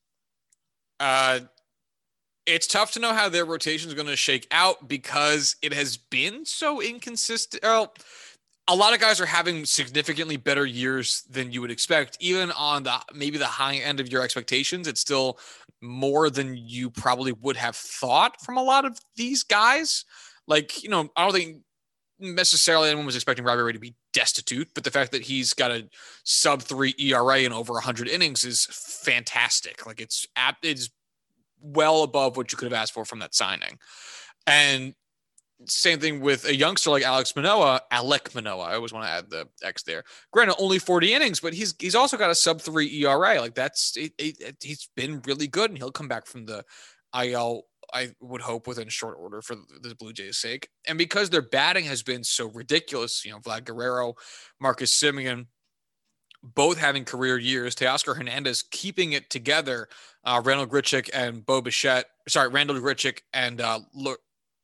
Speaker 1: Uh, it's tough to know how their rotation is going to shake out because it has been so inconsistent. Well, a lot of guys are having significantly better years than you would expect even on the maybe the high end of your expectations it's still more than you probably would have thought from a lot of these guys like you know i don't think necessarily anyone was expecting Robbie Ray to be destitute, but the fact that he's got a sub three ERA and over 100 innings is fantastic. Like it's it's well above what you could have asked for from that signing. And same thing with a youngster like Alex Manoah, Alek Manoah. I always want to add the X there. Granted, only 40 innings, but he's he's also got a sub three ERA. Like that's it, it, he's been really good, and he'll come back from the IL. I would hope within short order for the Blue Jays' sake, and because their batting has been so ridiculous, you know, Vlad Guerrero, Marcus Semien, both having career years. Teoscar Hernandez keeping it together. Uh, Randal Grichuk and Bo Bichette. Sorry, Randal Grichuk and uh,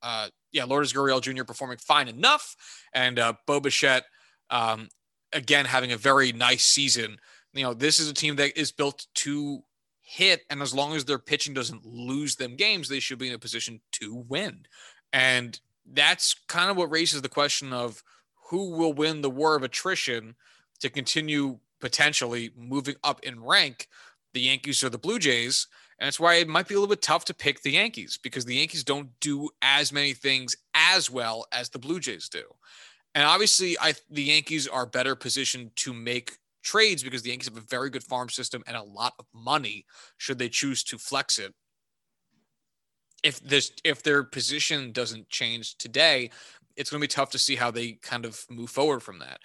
Speaker 1: uh, yeah, Lourdes Gurriel Jr. performing fine enough, and uh, Bo Bichette um, again having a very nice season. You know, this is a team that is built to hit, and as long as their pitching doesn't lose them games, they should be in a position to win. And that's kind of what raises the question of who will win the war of attrition to continue potentially moving up in rank, the Yankees or the Blue Jays. And that's why it might be a little bit tough to pick the Yankees because the Yankees don't do as many things as well as the Blue Jays do. And obviously, I the Yankees are better positioned to make trades because the Yankees have a very good farm system and a lot of money should they choose to flex it. if this if their position doesn't change today, it's going to be tough to see how they kind of move forward from that.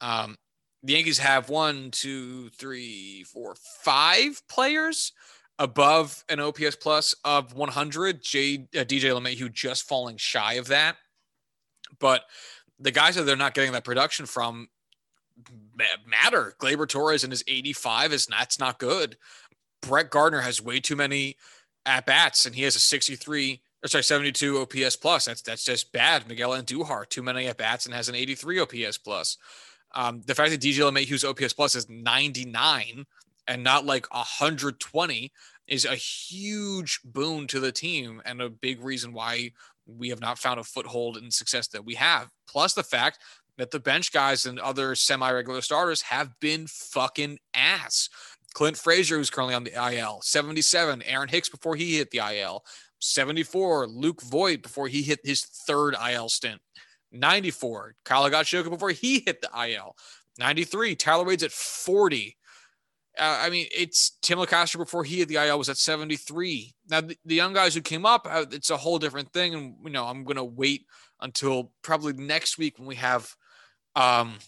Speaker 1: Um, the Yankees have one, two, three, four, five players above an OPS plus of 100. J, uh, DJ LeMahieu just falling shy of that, but the guys that they're not getting that production from matter. Gleyber Torres in his 85 is that's not good. Brett Gardner has way too many at bats, and he has a 63 or sorry 72 OPS plus. That's that's just bad. Miguel and Andujar too many at bats and has an 83 OPS plus. Um, the fact that DJ LeMahieu's OPS plus is 99 and not like 120 is a huge boon to the team and a big reason why we have not found a foothold in success that we have. Plus the fact that the bench guys and other semi-regular starters have been fucking ass. Clint Frazier, who's currently on the IL, 77. Aaron Hicks before he hit the IL, 74. Luke Voit before he hit his third IL stint, 94. Kyle Higashioka before he hit the IL, 93. Tyler Wade's at 40. Uh, I mean, it's Tim Locastro before he hit the IL was at 73. Now, the, the young guys who came up, uh, it's a whole different thing. And, you know, I'm going to wait until probably next week when we have um,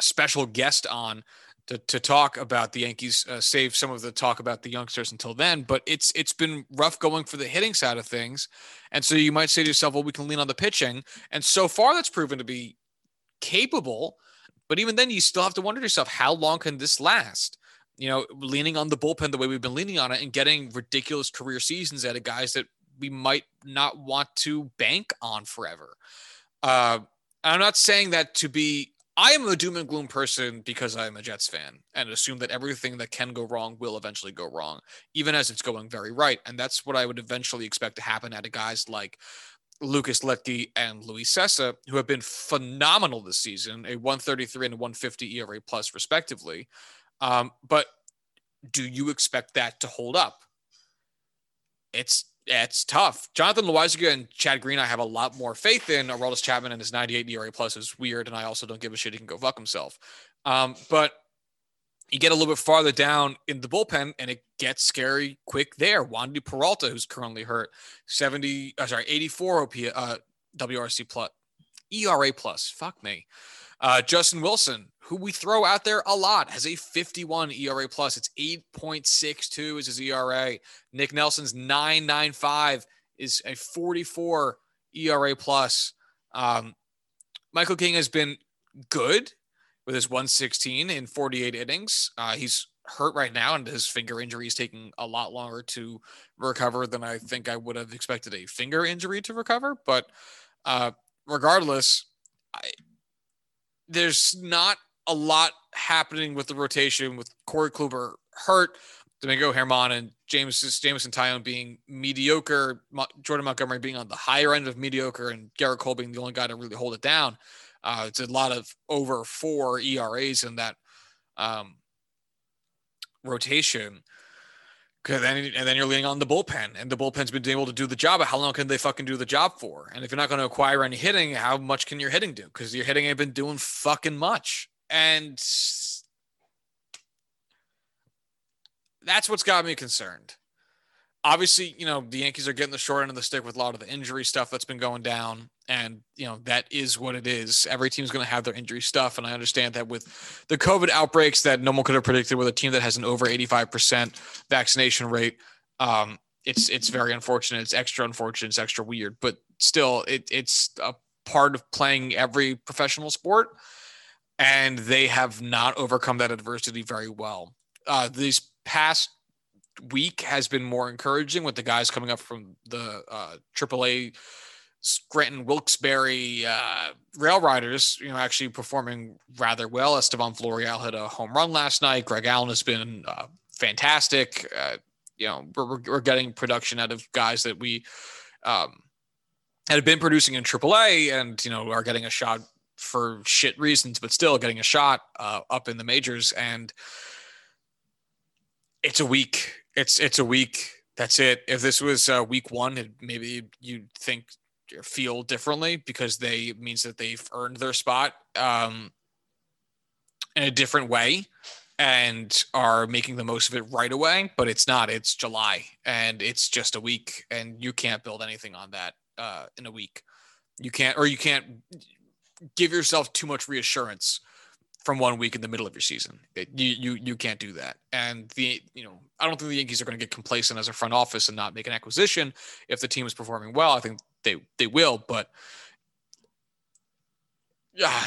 Speaker 1: special guest on to, to talk about the Yankees. Uh, save some of the talk about the youngsters until then. But it's it's been rough going for the hitting side of things, and so you might say to yourself, "Well, we can lean on the pitching," and so far that's proven to be capable. But even then, you still have to wonder to yourself, how long can this last? You know, leaning on the bullpen the way we've been leaning on it and getting ridiculous career seasons out of guys that we might not want to bank on forever. Uh, I'm not saying that to be. I am a doom and gloom person because I am a Jets fan and assume that everything that can go wrong will eventually go wrong, even as it's going very right. And that's what I would eventually expect to happen out of guys like Lucas Luetge and Luis Cessa, who have been phenomenal this season, a 133 and a 150 ERA plus, respectively. Um, but do you expect that to hold up? It's it's tough. Jonathan Loáisiga and Chad Green, I have a lot more faith in. Aroldis Chapman and his 98 ERA plus is weird, and I also don't give a shit. He can go fuck himself. Um, but you get a little bit farther down in the bullpen, and it gets scary quick there. Wandy Peralta, who's currently hurt, 70, uh, sorry, 84 OP, uh, WRC plus, ERA plus. Fuck me. Uh, Justin Wilson, who we throw out there a lot, has a 51 ERA plus. It's 8.62 is his ERA. Nick Nelson's 9.95 is a 44 ERA plus. Um, Michael King has been good with his 116 in 48 innings. Uh, he's hurt right now, and his finger injury is taking a lot longer to recover than I think I would have expected a finger injury to recover. But uh, regardless, I, there's not a lot happening with the rotation with Corey Kluber hurt, Domingo German and James Jameson Taillon being mediocre, Jordan Montgomery being on the higher end of mediocre, and Gerrit Cole being the only guy to really hold it down. Uh, it's a lot of over four ERAs in that um, rotation. Cause then, and then you're leaning on the bullpen, and the bullpen's been able to do the job. But how long can they fucking do the job for? And if you're not going to acquire any hitting, how much can your hitting do? Because your hitting ain't been doing fucking much, and that's what's got me concerned. Obviously, you know the Yankees are getting the short end of the stick with a lot of the injury stuff that's been going down, and you know that is what it is. Every team's going to have their injury stuff, and I understand that with the COVID outbreaks that no one could have predicted with a team that has an over 85% vaccination rate. Um, it's it's very unfortunate. It's extra unfortunate. It's extra weird, but still, it, it's a part of playing every professional sport, and they have not overcome that adversity very well. Uh, these past week has been more encouraging with the guys coming up from the uh, AAA Scranton Wilkes-Barre uh, Rail Riders, you know, actually performing rather well. Estevan Florial hit a home run last night. Greg Allen has been uh, fantastic. Uh, you know, we're, we're getting production out of guys that we um, had been producing in AAA and, you know, are getting a shot for shit reasons, but still getting a shot uh, up in the majors. And it's a week. It's, it's a week. That's it. If this was uh, week one, maybe you'd think feel differently because they means that they've earned their spot um, in a different way. and are making the most of it right away, but it's not. It's July and it's just a week, and you can't build anything on that uh, in a week. You can't, or you can't give yourself too much reassurance from one week in the middle of your season. It, you you you can't do that. And the you know I don't think the Yankees are going to get complacent as a front office and not make an acquisition if the team is performing well. I think they they will, but yeah,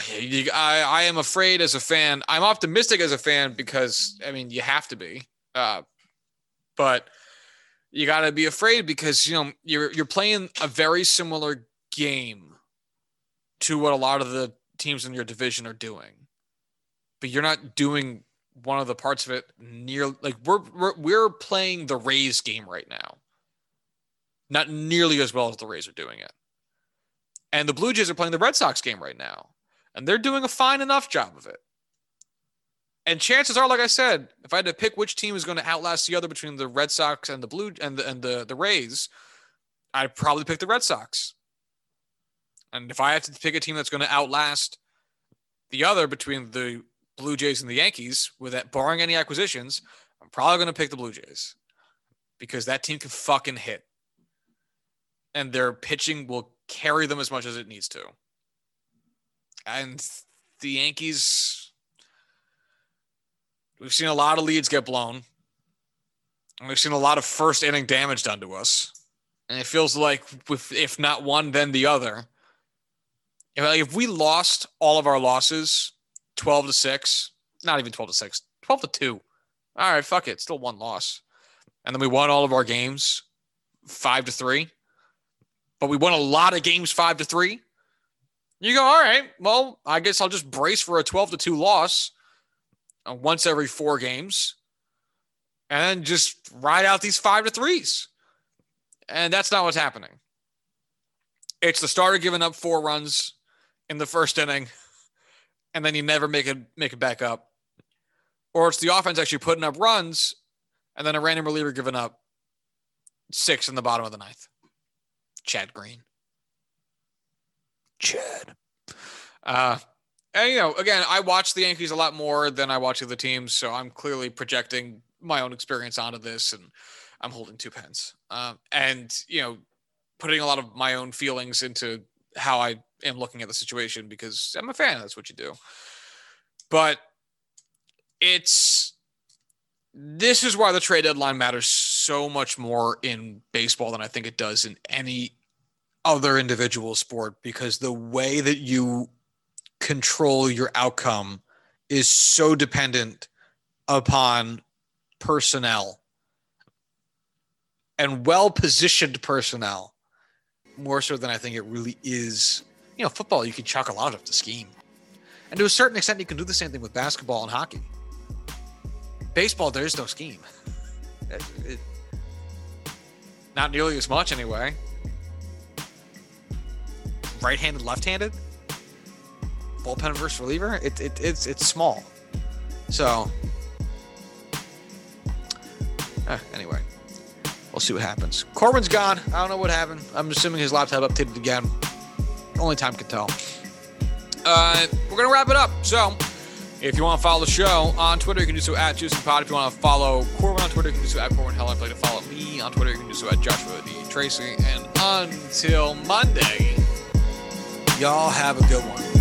Speaker 1: I, I am afraid as a fan. I'm optimistic as a fan because I mean you have to be, uh, but you got to be afraid because you know you're you're playing a very similar game to what a lot of the teams in your division are doing, but you're not doing one of the parts of it near like we're we're, we're playing the Rays game right now, not nearly as well as the Rays are doing it, and the Blue Jays are playing the Red Sox game right now and they're doing a fine enough job of it. And chances are, like I said, if I had to pick which team is going to outlast the other between the Red Sox and the Blue and the and the, the Rays, I'd probably pick the Red Sox. And if I had to pick a team that's going to outlast the other between the Blue Jays and the Yankees, with that barring any acquisitions, I'm probably going to pick the Blue Jays because that team can fucking hit, and their pitching will carry them as much as it needs to and the Yankees, we've seen a lot of leads get blown. And we've seen a lot of first inning damage done to us. And it feels like, with, if not one, then the other. If we lost all of our losses 12 to 6, not even 12 to 6, 12 to 2. All right, fuck it. Still one loss. And then we won all of our games 5 to 3. But we won a lot of games 5 to 3. You go, all right, well, I guess I'll just brace for a 12 to 2 loss uh, once every four games and just ride out these five to threes. And that's not what's happening. It's the starter giving up four runs in the first inning, and then you never make it make it back up. Or it's the offense actually putting up runs, and then a random reliever giving up six in the bottom of the ninth. Chad Green. Chad. Uh, and you know, again, I watch the Yankees a lot more than I watch other teams, so I'm clearly projecting my own experience onto this, and I'm holding two pens. Um, and you know, putting a lot of my own feelings into how I am looking at the situation because I'm a fan. That's what you do. But it's this is why the trade deadline matters so much more in baseball than I think it does in any other individual sport because the way that you control your outcome is so dependent upon personnel and well positioned personnel more so than I think it really is. You know, football, you can chalk a lot of it to scheme. And to a certain extent, you can do the same thing with basketball and hockey. Baseball, there is no scheme. It, it, not nearly as much, anyway right-handed, left-handed, bullpen versus reliever. It, it it's it's small. So eh, anyway, we'll see what happens. Corwin's gone. I don't know what happened. I'm assuming his laptop updated again. Only time can tell. Uh, we're gonna wrap it up. So. If you want to follow the show on Twitter, you can do so at Juice and Pod. If you want to follow Corwin on Twitter, you can do so at Corwin Hell. You like to follow me on Twitter, you can do so at Joshua D. Tracy. And until Monday. Y'all have a good one.